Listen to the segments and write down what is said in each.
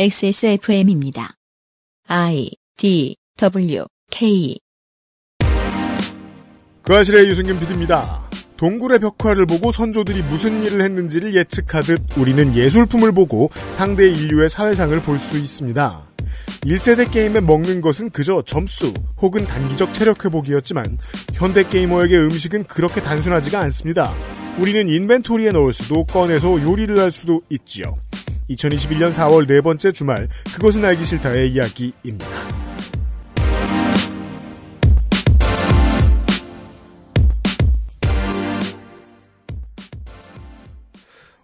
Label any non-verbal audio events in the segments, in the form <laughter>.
XSFM입니다. I D W K 그 아실의 유승균 PD입니다. 동굴의 벽화를 보고 선조들이 무슨 일을 했는지를 예측하듯 우리는 예술품을 보고 당대 인류의 사회상을 볼 수 있습니다. 1세대 게임에 먹는 것은 그저 점수 혹은 단기적 체력 회복이었지만 현대 게이머에게 음식은 그렇게 단순하지가 않습니다. 우리는 인벤토리에 넣을 수도 꺼내서 요리를 할 수도 있지요. 2021년 4월 네 번째 주말 그것은 알기 싫다의 이야기입니다.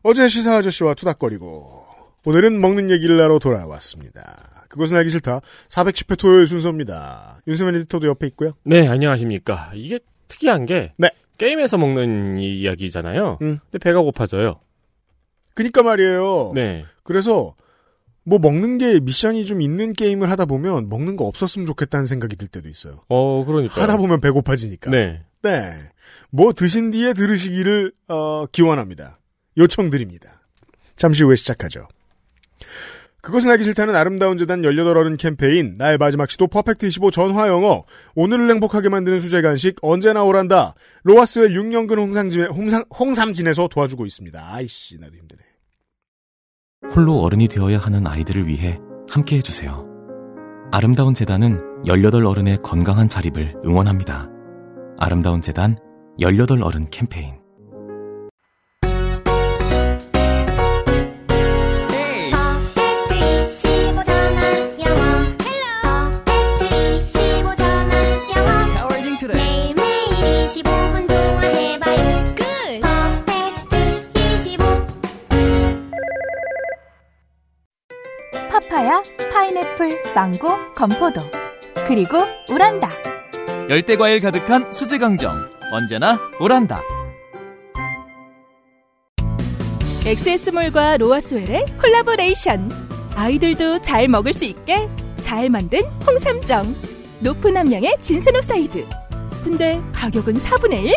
어제 시사 아저씨와 투닥거리고 오늘은 먹는 얘기를 하러 돌아왔습니다. 그것은 알기 싫다 410회 토요일 순서입니다. 윤세민 에디터도 옆에 있고요. 네, 안녕하십니까. 이게 특이한 게 네. 게임에서 먹는 이 이야기잖아요. 음. 근데 배가 고파져요. 그니까 말이에요. 네. 그래서 뭐 먹는 게 미션이 좀 있는 게임을 하다 보면 먹는 거 없었으면 좋겠다는 생각이 들 때도 있어요. 어, 그러니까. 하다 보면 배고파지니까. 네. 네. 뭐 드신 뒤에 들으시기를 어, 기원합니다. 요청드립니다. 잠시 후에 시작하죠. 그것은 알기 싫다는 아름다운 재단 18어른 캠페인 나의 마지막 시도 퍼펙트 25 전화 영어 오늘을 행복하게 만드는 수제 간식 언제나 오란다 로아스웰 6년근 홍삼진에, 홍삼, 홍삼진에서 도와주고 있습니다. 아이씨 나도 힘드네. 홀로 어른이 되어야 하는 아이들을 위해 함께 해주세요. 아름다운 재단은 18 어른의 건강한 자립을 응원합니다. 아름다운 재단 18 어른 캠페인. 파파야, 파인애플, 망고, 건포도. 그리고 오란다. 열대 과일 가득한 수제 강정 언제나 오란다 엑세스몰과 로아스웰의 콜라보레이션. 아이들도 잘 먹을 수 있게 잘 만든 홍삼정. 높은 함량의 진세노사이드. 근데 가격은 4분의 1?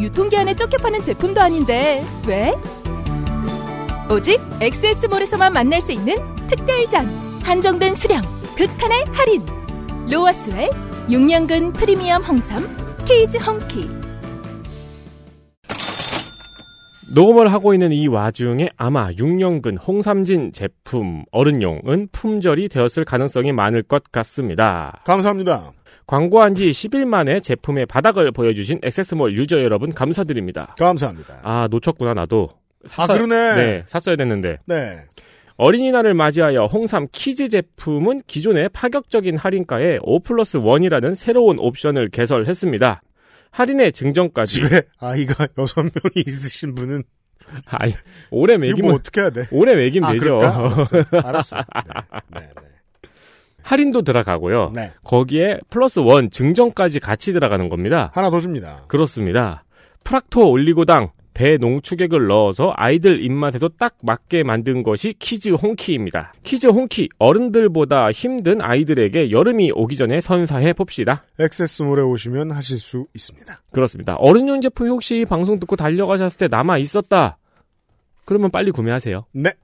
유통기한에 쫓겨 파는 제품도 아닌데 왜? 오직 엑세스몰에서만 만날 수 있는 특별전. 한정된 수량, 극한의 할인. 로아스웰 6년근 프리미엄 홍삼 키즈 홍키. 녹음을 하고 있는 이 와중에 아마 6년근 홍삼정 제품 어른용은 품절이 되었을 가능성이 많을 것 같습니다. 감사합니다. 광고한 지 10일 만에 제품의 바닥을 보여주신 액세스몰 유저 여러분 감사드립니다. 감사합니다. 아, 놓쳤구나, 나도. 아, 그러네. 네, 샀어야 됐는데. 네. 어린이날을 맞이하여 홍삼 키즈 제품은 기존의 파격적인 할인가에 5 플러스 1이라는 새로운 옵션을 개설했습니다. 할인의 증정까지. 집에 아이가 여섯 명이 있으신 분은 아니, 이거 매기면, 뭐 어떻게 해야 돼? 오래 매기면 아, 되죠. 알았어. <laughs> 알았어. 네. 네, 할인도 들어가고요. 네. 네. 거기에 플러스 1 증정까지 같이 들어가는 겁니다. 하나 더 줍니다. 그렇습니다. 프락토올리고당, 배 농축액을 넣어서 아이들 입맛에도 딱 맞게 만든 것이 키즈 홍키입니다. 키즈 홍키, 어른들보다 힘든 아이들에게 여름이 오기 전에 선사해 봅시다. 액세스몰에 오시면 하실 수 있습니다. 그렇습니다. 어른용 제품이 혹시 방송 듣고 달려가셨을 때 남아 있었다. 그러면 빨리 구매하세요. 네.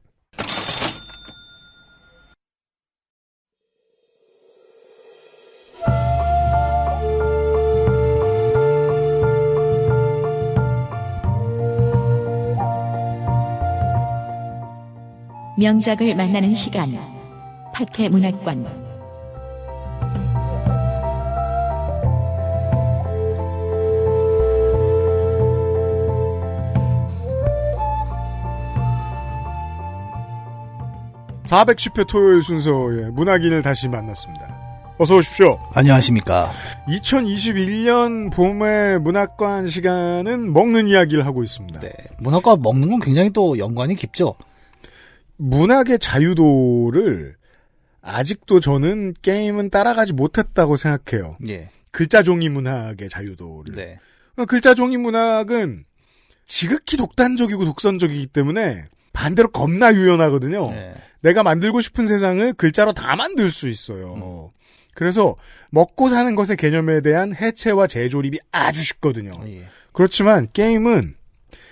명작을 만나는 시간 팟캐 문학관 사 410회 토요일 순서의 문학인을 다시 만났습니다. 어서 오십시오. 안녕하십니까. 2021년 봄의 문학관 시간은 먹는 이야기를 하고 있습니다. 네. 문학과 먹는 건 굉장히 또 연관이 깊죠. 문학의 자유도를 아직도 저는 게임은 따라가지 못했다고 생각해요. 예. 글자 종이 문학의 자유도를. 네. 어, 글자 종이 문학은 지극히 독단적이고 독선적이기 때문에 반대로 겁나 유연하거든요. 네. 내가 만들고 싶은 세상을 글자로 다 만들 수 있어요. 그래서 먹고 사는 것의 개념에 대한 해체와 재조립이 아주 쉽거든요. 예. 그렇지만 게임은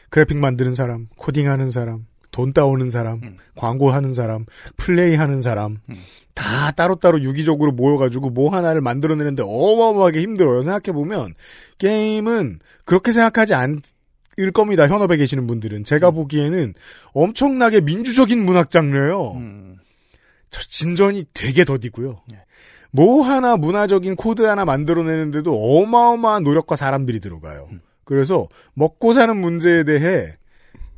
그래픽 만드는 사람, 코딩하는 사람, 돈 따오는 사람, 음. 광고하는 사람, 플레이하는 사람 음. 다 따로따로 유기적으로 모여가지고 뭐 하나를 만들어내는데 어마어마하게 힘들어요. 생각해보면 게임은 그렇게 생각하지 않을 겁니다. 현업에 계시는 분들은. 제가 보기에는 엄청나게 민주적인 문학 장르예요. 음. 저 진전이 되게 더디고요. 네. 뭐 하나 문화적인 코드 하나 만들어내는데도 어마어마한 노력과 사람들이 들어가요. 음. 그래서 먹고 사는 문제에 대해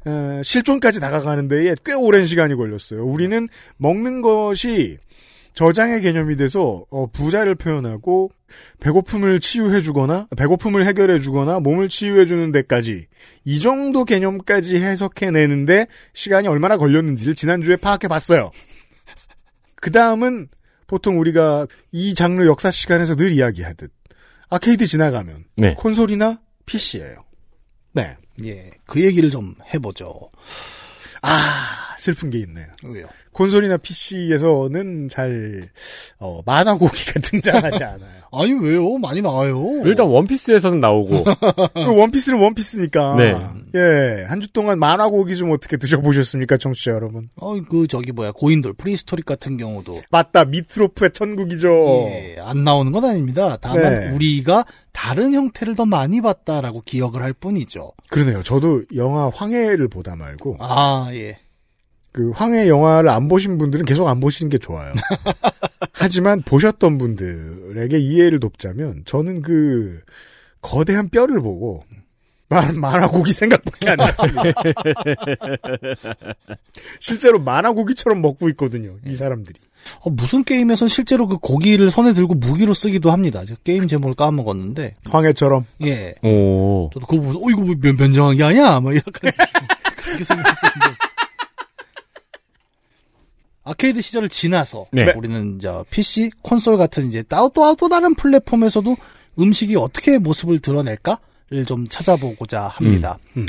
어, 실존까지 다가가는 데에 꽤 오랜 시간이 걸렸어요. 우리는 먹는 것이 저장의 개념이 돼서 어, 부자를 표현하고 배고픔을 치유해주거나 배고픔을 해결해주거나 몸을 치유해주는 데까지 이 정도 개념까지 해석해내는데 시간이 얼마나 걸렸는지를 지난주에 파악해봤어요. 그 다음은 보통 우리가 이 장르 역사 시간에서 늘 이야기하듯 아케이드 지나가면 네. 콘솔이나 PC예요. 네. 예. 그 얘기를 좀 해보죠. 아 슬픈 게 있네요. 왜요? 콘솔이나 PC에서는 잘 어, 만화 고기가 등장하지 않아요. 아니, 왜요? 많이 나와요. 일단 원피스에서는 나오고 원피스는 원피스니까. 네. 예. 한 주 동안 만화 고기 좀 어떻게 드셔보셨습니까, 청취자 여러분? 어, 그, 저기, 뭐야, 고인돌, 프리스토릭 같은 경우도. 맞다. 미트로프의 천국이죠. 예, 안 나오는 건 아닙니다. 다만, 네. 우리가 다른 형태를 더 많이 봤다라고 기억을 할 뿐이죠. 그러네요. 저도 영화 황해를 보다 말고 아, 예. 그 황해 영화를 안 보신 분들은 계속 안 보시는 게 좋아요. <laughs> 하지만 보셨던 분들에게 이해를 돕자면 저는 그 거대한 뼈를 보고 만, 만화고기 생각밖에 안 났습니다. <laughs> 실제로 만화고기처럼 먹고 있거든요. 이 사람들이. 어, 무슨 게임에선 실제로 그 고기를 손에 들고 무기로 쓰기도 합니다. 제가 게임 제목을 까먹었는데. 황해처럼. 예. 오 저도 그거 보면서, 어, 이거 뭐 면, 면정한 게 아니야? 막 약간, <laughs> 그렇게 생각했었는데. 아케이드 시절을 지나서, 네. 우리는 이제 PC, 콘솔 같은 이제 또, 또, 또 다른 플랫폼에서도 음식이 어떻게 모습을 드러낼까를 좀 찾아보고자 합니다. 음.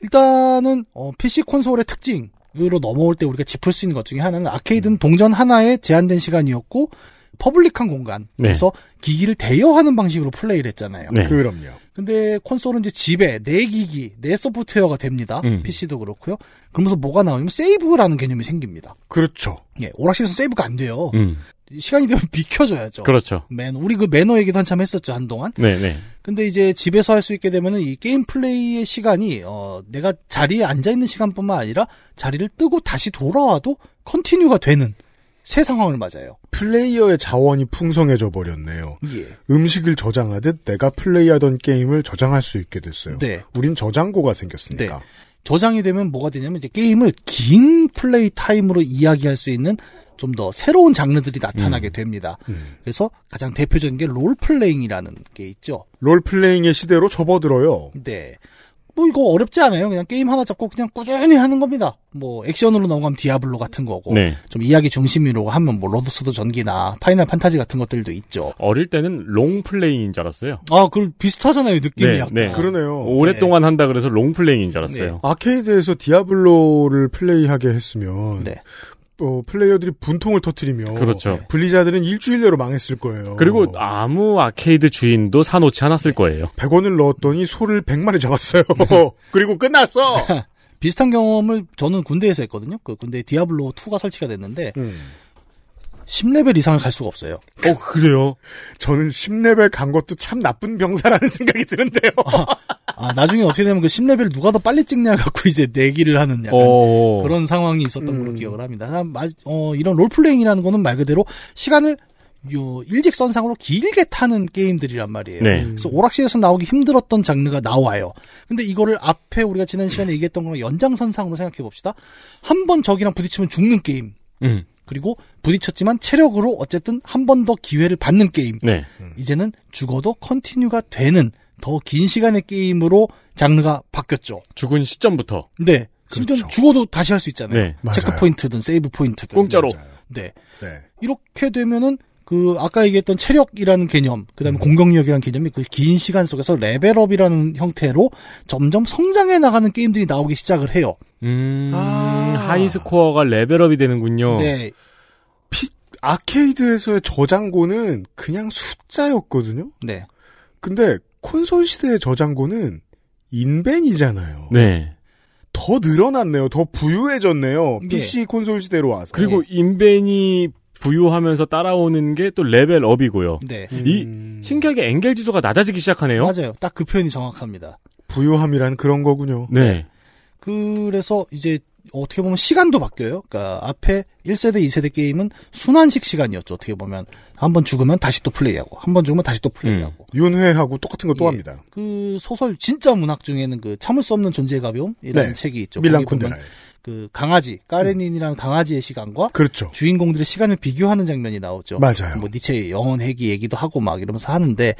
일단은, 어, PC 콘솔의 특징, 으로 넘어올 때 우리가 짚을 수 있는 것 중에 하나는 아케이드는 동전 하나에 제한된 시간이었고 public한 공간에서 기기를 대여하는 방식으로 플레이를 했잖아요. 네. 그럼요. 근데 콘솔은 이제 집에 내 기기, 내 소프트웨어가 됩니다. 음. PC도 그렇고요. 그러면서 뭐가 나오냐면 세이브라는 개념이 생깁니다. 그렇죠. 예, 오락실에서 세이브가 안 돼요. 음 시간이 되면 <laughs> 비켜줘야죠. 그렇죠 맨 우리 그 매너 얘기도 한참 했었죠 한동안. 네네 근데 이제 집에서 할 수 있게 되면은 이 게임 플레이의 시간이 어 내가 자리에 앉아 있는 시간뿐만 아니라 자리를 뜨고 다시 돌아와도 continue가 되는 새 상황을 맞아요. 플레이어의 자원이 풍성해져 버렸네요. 예. 음식을 저장하듯 내가 플레이하던 게임을 저장할 수 있게 됐어요. 네. 우린 저장고가 생겼으니까. 저장이 되면 뭐가 되냐면 이제 게임을 긴 play time으로 이야기할 수 있는 좀 더 새로운 장르들이 나타나게 됩니다. 음. 그래서 가장 대표적인 게 롤플레잉이라는 게 있죠. 롤플레잉의 시대로 접어들어요. 네. 뭐 이거 어렵지 않아요. 그냥 게임 하나 잡고 그냥 꾸준히 하는 겁니다. 뭐 액션으로 넘어가면 디아블로 같은 거고 네 좀 이야기 중심으로 하면 뭐 로드스도 전기나 파이널 판타지 같은 것들도 있죠. 어릴 때는 long playing인 줄 알았어요 아, 그 비슷하잖아요, 느낌이 네, 약간. 네. 그러네요. 오랫동안 한다 그래서 long playing인 줄 알았어요 아케이드에서 디아블로를 플레이하게 했으면 네. 어, 플레이어들이 분통을 터트리며 그렇죠. 블리자드는 일주일 내로 망했을 거예요. 그리고 아무 아케이드 주인도 사놓지 않았을 거예요 100원을 넣었더니 소를 100마리 잡았어요. <laughs> 그리고 끝났어. <laughs> 비슷한 경험을 저는 군대에서 했거든요. 그 군대 디아블로 2가 설치가 됐는데 음. 10레벨 이상을 갈 수가 없어요. 어 그래요? 저는 10레벨 간 것도 참 나쁜 병사라는 <laughs> 생각이 드는데요. 아, 나중에 어떻게 되면 그 10레벨 누가 더 빨리 찍냐 갖고 이제 내기를 하는 약간 어 그런 상황이 있었던 음. 걸로 기억을 합니다. 아, 마- 어, 이런 롤플레잉이라는 거는 말 그대로 시간을 요 일직선상으로 길게 타는 게임들이란 말이에요. 네. 그래서 오락실에서 나오기 힘들었던 장르가 나와요. 근데 이거를 앞에 우리가 지난 시간에 얘기했던 거랑 연장선상으로 생각해 봅시다. 한 번 적이랑 부딪히면 죽는 게임. 음, 그리고 부딪혔지만 체력으로 어쨌든 한 번 더 기회를 받는 게임. 네. 이제는 죽어도 continue가 되는 더 긴 시간의 게임으로 장르가 바뀌었죠. 죽은 시점부터 네. 심지어 그렇죠. 죽어도 다시 할 수 있잖아요. 네. 맞아요. checkpoint든 save point든. 공짜로. 네. 네. 이렇게 되면은 그 아까 얘기했던 체력이라는 개념, 그다음에 공격력이라는 개념이 그 긴 시간 속에서 level up이라는 형태로 점점 성장해 나가는 게임들이 나오기 시작을 해요. 음, 아. 하이스코어가 레벨업이 되는군요. 네. 피- 아케이드에서의 저장고는 그냥 숫자였거든요. 네. 근데 콘솔 시대의 저장고는 inven이잖아요. 네. 더 늘어났네요. 더 부유해졌네요. 예. PC 콘솔 시대로 와서. 그리고 인벤이 부유하면서 따라오는 게 또 레벨업이고요. 네. 이 음, 신기하게 엔겔 지수가 낮아지기 시작하네요. 맞아요. 딱 그 표현이 정확합니다. 부유함이란 그런 거군요. 네. 그래서 이제 어떻게 보면 시간도 바뀌어요. 그러니까 앞에 1세대, 2세대 게임은 순환식 시간이었죠. 어떻게 보면 한 번 죽으면 다시 또 플레이하고 한 번 죽으면 다시 또 플레이하고. 윤회하고 똑같은 거또 예. 합니다. 그 소설 진짜 문학 중에는 그 참을 수 없는 존재의 가벼움이라는 네. 책이 있죠. 밀란 쿤데라. 그 강아지 까레닌이라는 강아지의 시간과 그렇죠. 주인공들의 시간을 비교하는 장면이 나오죠. 맞아요. 뭐 니체의 영혼 회귀 얘기도 하고 막 이러면서 하는데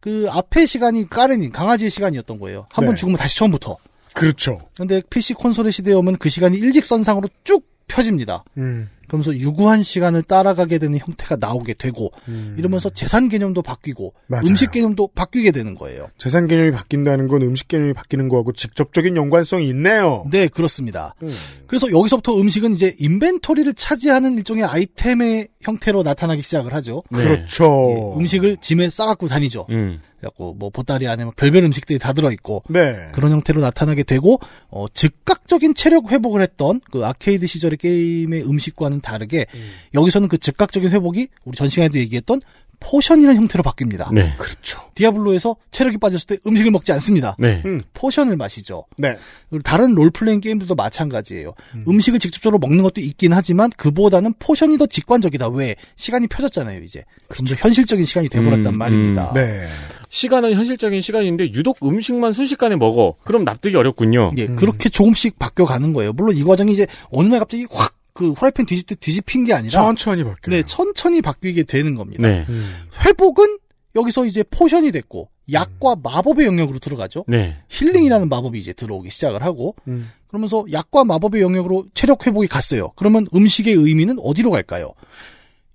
그 앞에 시간이 까레닌 강아지의 시간이었던 거예요. 한번 네. 죽으면 다시 처음부터. 그렇죠. 근데 PC 콘솔의 시대에 오면 그 시간이 일직선상으로 쭉 펴집니다. 음. 그러면서 유구한 시간을 따라가게 되는 형태가 나오게 되고 이러면서 재산 개념도 바뀌고 맞아요. 음식 개념도 바뀌게 되는 거예요. 재산 개념이 바뀐다는 건 음식 개념이 바뀌는 거하고 직접적인 연관성이 있네요. 네, 그렇습니다. 음. 그래서 여기서부터 음식은 이제 inventory를 차지하는 일종의 아이템의 형태로 나타나기 시작을 하죠. 네. 그렇죠. 예, 음식을 짐에 싸갖고 다니죠. 음. 그래갖고 뭐 보따리 안에 뭐 별별 음식들이 다 들어있고 네. 그런 형태로 나타나게 되고 어, 즉각적인 체력 회복을 했던 그 아케이드 시절의 게임의 음식과는 다르게 여기서는 그 즉각적인 회복이 우리 전 시간에도 얘기했던 potion이라는 형태로 바뀝니다. 네. 그렇죠. 디아블로에서 체력이 빠졌을 때 음식을 먹지 않습니다. 네. 음. potion을 마시죠. 네. 그리고 다른 롤플레잉 게임들도 마찬가지예요. 음. 식을 직접적으로 먹는 것도 있긴 하지만 그보다는 potion이 더 직관적이다. 왜? 시간이 펴졌잖아요, 이제. 좀더 현실적인 시간이 돼버렸단 음, 말입니다. 네. 시간은 현실적인 시간인데 유독 음식만 순식간에 먹어. 그럼 납득이 어렵군요. 예, 그렇게 조금씩 바뀌어 가는 거예요. 물론 이 과정이 이제 어느 날 갑자기 확 그 후라이팬 뒤집 때 뒤집힌 게 아니라 천천히 바뀌어요. 네, 천천히 바뀌게 되는 겁니다. 네. 음. 회복은 여기서 이제 potion이 됐고 약과 마법의 영역으로 들어가죠. 네. 힐링이라는 마법이 이제 들어오기 시작을 하고 음. 그러면서 약과 마법의 영역으로 체력 회복이 갔어요. 그러면 음식의 의미는 어디로 갈까요?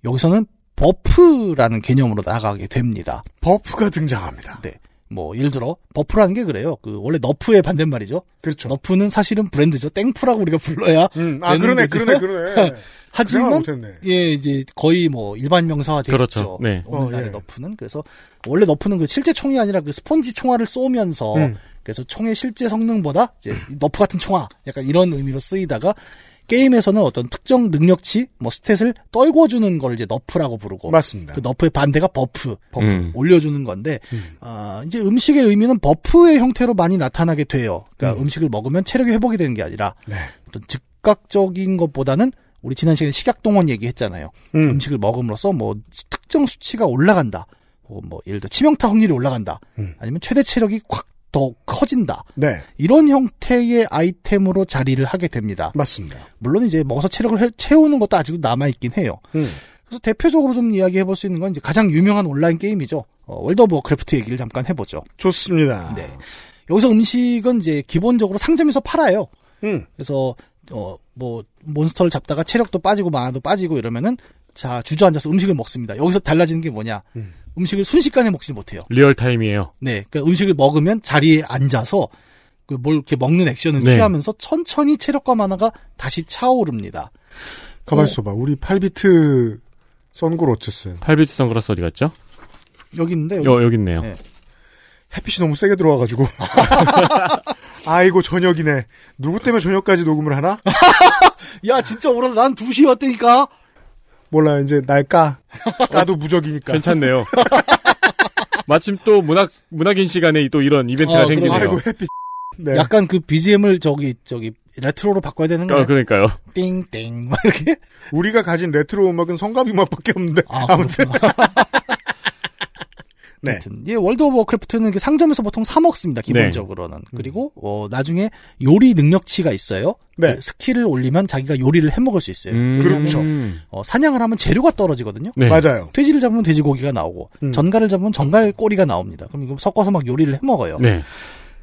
여기서는 buff라는 개념으로 나가게 됩니다. buff가 등장합니다. 네. 뭐 예를 들어 buff라는 게 그래요. 그 원래 nerf의 반대말이죠. 그렇죠. nerf는 사실은 브랜드죠. 땡프라고 우리가 불러야 음. 아, 그러네, 거죠. 그러네, 그러네. <laughs> 하지만 못했네. 예 이제 거의 뭐 일반 명사화 되어 그렇죠. 네. 오늘날의 어, 예. nerf는 그래서 원래 nerf는 그 실제 총이 아니라 그 스폰지 총알을 쏘면서 음. 그래서 총의 실제 성능보다 이제 nerf 같은 총알 약간 이런 의미로 쓰이다가 게임에서는 어떤 특정 능력치 뭐 stat을 떨궈주는 걸 이제 nerf라고 부르고 맞습니다. 그 nerf의 반대가 buff, buff 음. 올려주는 건데 아, 이제 음식의 의미는 buff의 형태로 많이 나타나게 돼요. 그러니까 음. 식을 먹으면 체력이 회복이 되는 게 아니라 네. 어떤 즉각적인 것보다는 우리 지난 시간에 식약동원 얘기했잖아요. 음. 음. 식을 먹음으로써 뭐 특정 수치가 올라간다. 뭐, 뭐 예를 들어 치명타 확률이 올라간다. 음. 아니면 최대 체력이 확 더 커진다. 네. 이런 형태의 아이템으로 자리를 하게 됩니다. 맞습니다. 물론 이제 먹어서 체력을 해- 채우는 것도 아직도 남아있긴 해요. 음. 그래서 대표적으로 좀 이야기해 볼 수 있는 건 이제 가장 유명한 온라인 게임이죠. 어, 월드 오브 워크래프트 얘기를 잠깐 해보죠. 좋습니다. 네. 여기서 음식은 이제 기본적으로 상점에서 팔아요. 음. 그래서 어 뭐 monster를 잡다가 체력도 빠지고 mana도 빠지고 이러면은 자 주저앉아서 음식을 먹습니다. 여기서 달라지는 게 뭐냐? 음. 음식을 순식간에 먹지 못해요. real time이에요. 네, 그러니까 음식을 먹으면 자리에 앉아서 그뭘 이렇게 먹는 액션을 네. 취하면서 천천히 체력과 mana가 다시 차오릅니다. 가만 어. 있어봐. 우리 8비트 선글 어쨌어요. 8비트 선글라스 어디 갔죠? 여기 있는데 여기 여, 여기 있네요. 네. 햇빛이 너무 세게 들어와가지고. <laughs> 아이고, 저녁이네. 누구 때문에 저녁까지 녹음을 하나? <laughs> 야 진짜 오라 난 2시에 왔다니까. 몰라, 이제 날 까. 까도 무적이니까. 괜찮네요. <laughs> 마침 또 문학, 문학인 시간에 또 이런 이벤트가 아, 생기네요. 아이고, 햇빛. 네. 약간 그 BGM을 저기 저기 retro로 바꿔야 되는 거야. 어, 그러니까요. 띵띵 막 이렇게. 우리가 가진 레트로 음악은 성갑 음악밖에 없는데. 아, 아무튼. <laughs> 네. 하여튼 예, 월드 오브 워크래프트는 상점에서 보통 사 먹습니다. 기본적으로는. 그리고 어, 나중에 요리 능력치가 있어요. 네. 그 skill을 올리면 자기가 요리를 해 먹을 수 있어요. 음, 그렇죠. 어, 사냥을 하면 재료가 떨어지거든요. 네. 맞아요. 돼지를 잡으면 돼지고기가 나오고 음. 전갈을 잡으면 전갈 꼬리가 나옵니다. 그럼 이거 섞어서 막 요리를 해 먹어요. 네.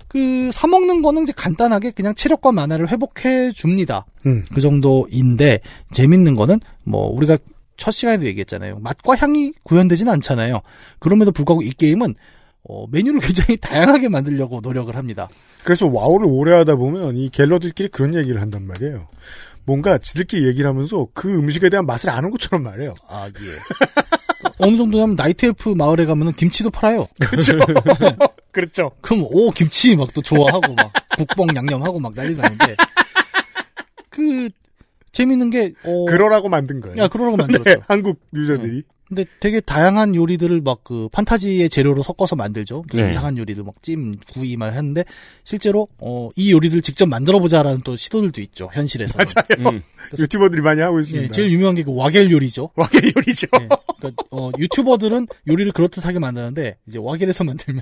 그 사 먹는 거는 이제 간단하게 그냥 체력과 만화를 회복해 줍니다. 음. 그 정도인데 재밌는 거는 뭐 우리가 첫 시간에도 얘기했잖아요. 맛과 향이 구현되지는 않잖아요. 그럼에도 불구하고 이 게임은 어, 메뉴를 <laughs> 굉장히 다양하게 만들려고 노력을 합니다. 그래서 와우를 오래 하다 보면 이 갤러들끼리 그런 얘기를 한단 말이에요. 뭔가 지들끼리 얘기를 하면서 그 음식에 대한 맛을 아는 것처럼 말해요. 아 예. <laughs> 어느 정도냐면 나이트 엘프 마을에 가면은 김치도 팔아요. 그렇죠. <laughs> 그렇죠. 그럼 오 김치 막 또 좋아하고 막 국뽕 양념하고 막 난리 나는데 그 재밌는 게 어, 그러라고 만든 거예요. 야 그러라고 만들었죠. <laughs> 네, 한국 유저들이. 근데 되게 다양한 요리들을 막 그 판타지의 재료로 섞어서 만들죠. 무슨 네. 이상한 요리들 막 찜, 구이 막 했는데 실제로 어, 이 요리들 직접 만들어 보자라는 또 시도들도 있죠. 현실에서. <laughs> 맞아요. 음. 유튜버들이 많이 하고 있습니다. 예, 제일 유명한 게 그 와겔 요리죠. <laughs> 와게 요리죠. 예, 그러니까 어, 유튜버들은 요리를 그렇듯하게 만드는데 이제 와겔에서 만들면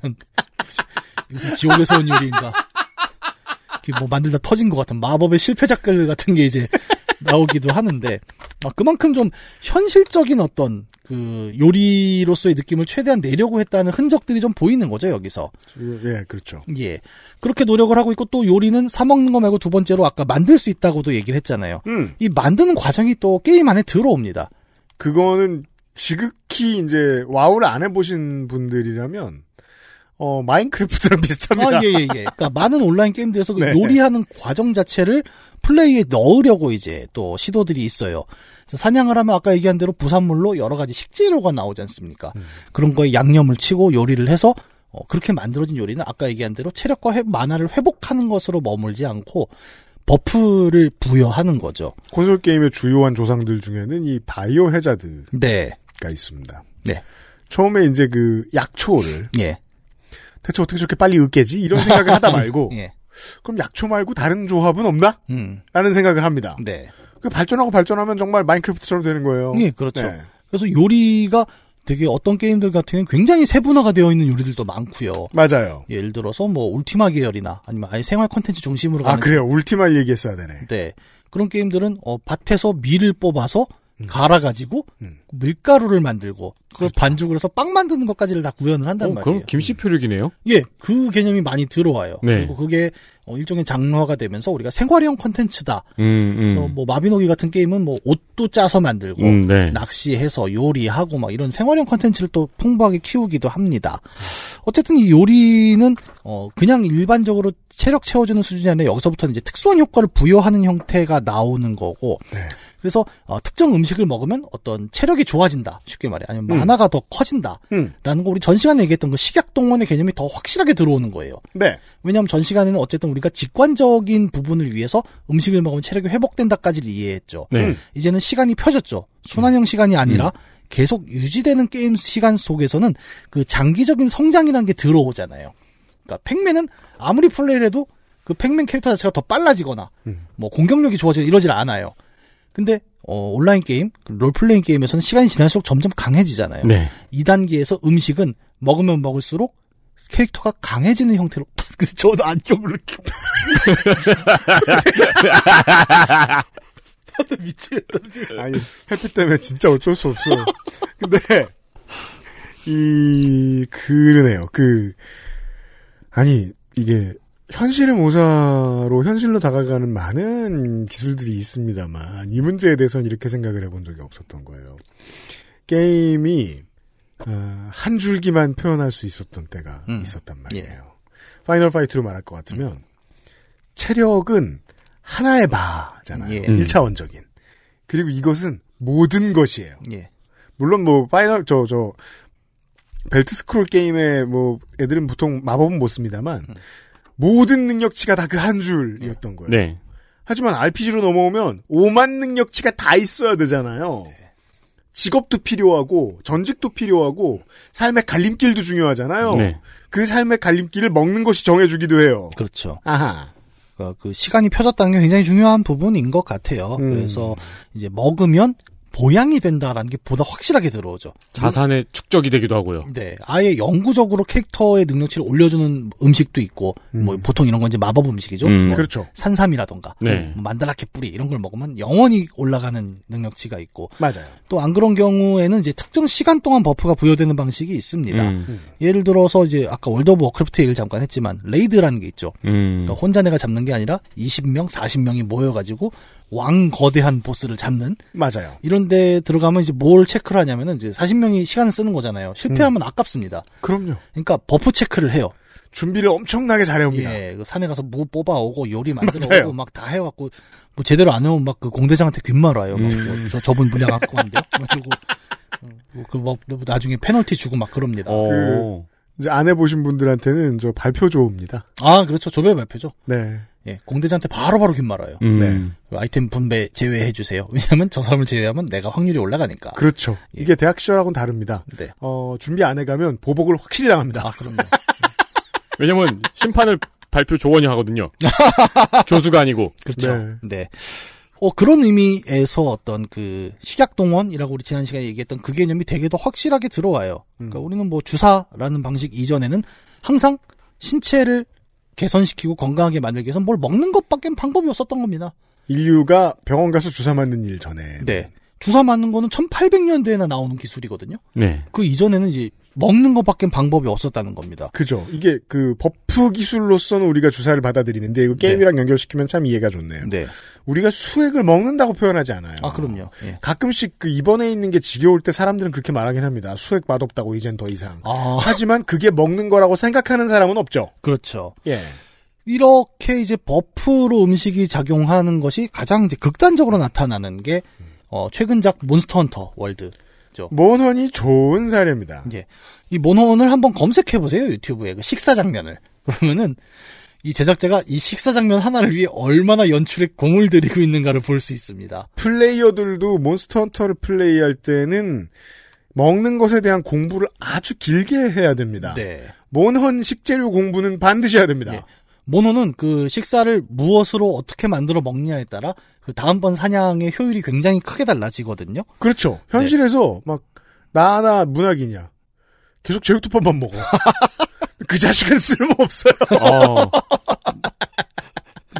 이것은 지옥에서 온 요리인가. 이렇게 뭐 만들다 터진 것 같은 마법의 실패작들 같은 게 이제 나오기도 하는데 아, 그만큼 좀 현실적인 어떤 그 요리로서의 느낌을 최대한 내려고 했다는 흔적들이 좀 보이는 거죠 여기서. 예, 그렇죠. 예. 그렇게 노력을 하고 있고 또 요리는 사 먹는 거 말고 두 번째로 아까 만들 수 있다고도 얘기를 했잖아요. 음, 이 만드는 과정이 또 게임 안에 들어옵니다. 그거는 지극히 이제 와우를 안 해보신 분들이라면 어 마인크래프트랑 <laughs> 비슷합니다. 아, 예, 예, 예. 그러니까 많은 온라인 게임들에서 그 네. 요리하는 과정 자체를 플레이에 넣으려고 이제 또 시도들이 있어요. 사냥을 하면 아까 얘기한 대로 부산물로 여러 가지 식재료가 나오지 않습니까? 음. 그런 거에 양념을 치고 요리를 해서 어, 그렇게 만들어진 요리는 아까 얘기한 대로 체력과 회, 만화를 회복하는 것으로 머물지 않고 buff를 부여하는 거죠. 콘솔 게임의 주요한 조상들 중에는 이 바이오하자드가 네. 있습니다. 네. 처음에 이제 그 약초를 예. 대체 어떻게 저렇게 빨리 으깨지? 이런 생각을 하다 말고 <laughs> 예. 그럼 약초 말고 다른 조합은 없나? 음. 라는 생각을 합니다. 네. 그 발전하고 발전하면 정말 마인크래프트처럼 되는 거예요. 예, 그렇죠. 네. 그래서 요리가 되게 어떤 게임들 같은 경우는 굉장히 세분화가 되어 있는 요리들도 많고요. 맞아요. 예를 들어서 뭐 울티마 계열이나 아니면 아예 생활 콘텐츠 중심으로 아 가는 그래요. 울티마 얘기했어야 되네. 네. 그런 게임들은 어 밭에서 밀을 뽑아서 음. 갈아 가지고 음. 밀가루를 만들고 그걸 반죽을 해서 빵 만드는 것까지를 다 구현을 한단 어, 말이에요. 그럼 김씨 표류기네요. 예, 그 개념이 많이 들어와요. 네. 그리고 그게 어, 일종의 장르화가 되면서 우리가 생활형 콘텐츠다. 음, 그래서 음. 뭐 마비노기 같은 게임은 뭐 옷도 짜서 만들고 음, 네. 낚시해서 요리하고 막 이런 생활형 컨텐츠를 또 풍부하게 키우기도 합니다. 어쨌든 이 요리는 어 그냥 일반적으로 체력 채워주는 수준이 아니라 여기서부터는 이제 특수한 효과를 부여하는 형태가 나오는 거고 네. 그래서 어, 특정 음식을 먹으면 어떤 체력이 좋아진다 쉽게 말해 아니면 음. 만화가 더 커진다라는 음. 거 우리 전 시간에 얘기했던 그 식약 동원의 개념이 더 확실하게 들어오는 거예요. 네. 왜냐하면 전 시간에는 어쨌든 우리가 직관적인 부분을 위해서 음식을 먹으면 체력이 회복된다까지를 이해했죠. 네. 음. 이제는 시간이 펴졌죠. 순환형 시간이 아니라 계속 유지되는 게임 시간 속에서는 그 장기적인 성장이라는 게 들어오잖아요. 그러니까 팩맨은 아무리 플레이를 해도 그 팩맨 캐릭터 자체가 더 빨라지거나 음. 뭐 공격력이 좋아지거나 이러질 않아요. 근데 어, 온라인 게임, 그 롤플레잉 게임에서는 시간이 지날수록 점점 강해지잖아요. 네. 2단계에서 음식은 먹으면 먹을수록 캐릭터가 강해지는 형태로. <laughs> 근데 저도 안경을 껴. 다들 미치겠다. 지금. 아니 햇빛 때문에 진짜 어쩔 수 없어요. 근데 이 그러네요. 그 아니 이게 현실의 모사로 현실로 다가가는 많은 기술들이 있습니다만 이 문제에 대해서는 이렇게 생각을 해본 적이 없었던 거예요. 게임이 어, 한 줄기만 표현할 수 있었던 때가 음. 있었단 말이에요. 파이널 파이트로 말할 것 같으면 체력은 하나의 바잖아요. 예. 음. 1차원적인. 그리고 이것은 모든 것이에요. 예. 물론 뭐 파이널 저저 벨트 스크롤 게임에 뭐 애들은 보통 마법은 못 씁니다만 모든 능력치가 다 그 한 줄이었던 거예요. 네. 하지만 RPG로 넘어오면 5만 능력치가 다 있어야 되잖아요. 직업도 필요하고 전직도 필요하고 삶의 갈림길도 중요하잖아요. 네. 그 삶의 갈림길을 먹는 것이 정해주기도 해요. 그렇죠. 아하. 그러니까 그 시간이 펴졌다는 게 굉장히 중요한 부분인 것 같아요. 음. 그래서 이제 먹으면 보양이 된다라는 게 보다 확실하게 들어오죠. 자산의 축적이 되기도 하고요. 네, 아예 영구적으로 캐릭터의 능력치를 올려주는 음식도 있고, 음. 뭐 보통 이런 건 이제 마법 음식이죠. 음. 뭐 그렇죠. 산삼이라던가, 네. 뭐 만다라케 뿌리 이런 걸 먹으면 영원히 올라가는 능력치가 있고, 맞아요. 또 안 그런 경우에는 이제 특정 시간 동안 buff가 부여되는 방식이 있습니다. 음. 예를 들어서 이제 아까 월드 오브 워크래프트 얘기를 잠깐 했지만 raid라는 게 있죠. 음. 그러니까 혼자 내가 잡는 게 아니라 20명, 40명이 모여가지고 왕 거대한 보스를 잡는 맞아요. 이런 데 들어가면 이제 뭘 체크를 하냐면은 이제 40명이 시간을 쓰는 거잖아요. 실패하면 음. 아깝습니다. 그럼요. 그러니까 buff 체크를 해요. 준비를 엄청나게 잘해옵니다. 예, 그 산에 가서 무 뽑아오고 요리 만들어 맞아요. 오고 막 다 해갖고 뭐 제대로 안 해오면 막 그 공대장한테 귓말 와요. 막 음. 뭐 저, 저분 물약 갖고 왔는데. 그리고 어, 그 뭐, 나중에 페널티 주고 막 그럽니다. 어. 이제 안 해보신 분들한테는 저 발표 조입니다. 아, 그렇죠. 조별 발표죠. 네. 예, 공대장한테 바로바로 긴 말아요. 음. 네. 아이템 분배 제외해 주세요. <laughs> 왜냐면 저 사람을 제외하면 내가 확률이 올라가니까. 그렇죠. 예. 이게 대학 시절하고는 다릅니다. 네. 어, 준비 안 해가면 보복을 확실히 당합니다. 아, 그럼요. <laughs> 왜냐면 심판을 발표 조원이 하거든요. <laughs> 교수가 아니고. 그렇죠. 네. 네. 어, 그런 의미에서 어떤 그 식약동원이라고 우리 지난 시간에 얘기했던 그 개념이 되게 더 확실하게 들어와요. 그러니까 음. 우리는 뭐 주사라는 방식 이전에는 항상 신체를 개선시키고 건강하게 만들기 위해서 뭘 먹는 것밖에 방법이 없었던 겁니다. 인류가 병원 가서 주사 맞는 일 전에. 네. 주사 맞는 거는 1800년대에나 나오는 기술이거든요. 네. 그 이전에는 이제 먹는 것밖에 방법이 없었다는 겁니다. 그죠. 이게 그 buff 기술로서는 우리가 주사를 받아들이는데 이거 게임이랑 연결시키면 참 이해가 좋네요. 네. 우리가 수액을 먹는다고 표현하지 않아요. 아, 그럼요. 예. 가끔씩 그 입원해 있는 게 지겨울 때 사람들은 그렇게 말하긴 합니다. 수액 맛없다고 이젠 더 이상. 아, 하지만 그게 먹는 거라고 생각하는 사람은 없죠. 그렇죠. 예. 이렇게 이제 buff로 음식이 작용하는 것이 가장 이제 극단적으로 나타나는 게 어, 최근작 몬스터 헌터 월드. 몬헌이 좋은 사례입니다. 예. 이 몬헌을 한번 검색해 보세요 유튜브에 그 식사 장면을. 그러면은 이 제작자가 이 식사 장면 하나를 위해 얼마나 연출에 공을 들이고 있는가를 볼 수 있습니다. 플레이어들도 몬스터 헌터를 플레이할 때는 먹는 것에 대한 공부를 아주 길게 해야 됩니다. 네. 몬헌 식재료 공부는 반드시 해야 됩니다. 예. 모노는 그 식사를 무엇으로 어떻게 만들어 먹느냐에 따라 그 다음번 사냥의 효율이 굉장히 크게 달라지거든요. 그렇죠. 현실에서 막 나나 문학이냐 계속 제육덮밥만 먹어. <laughs> 그 자식은 쓸모없어요. 어.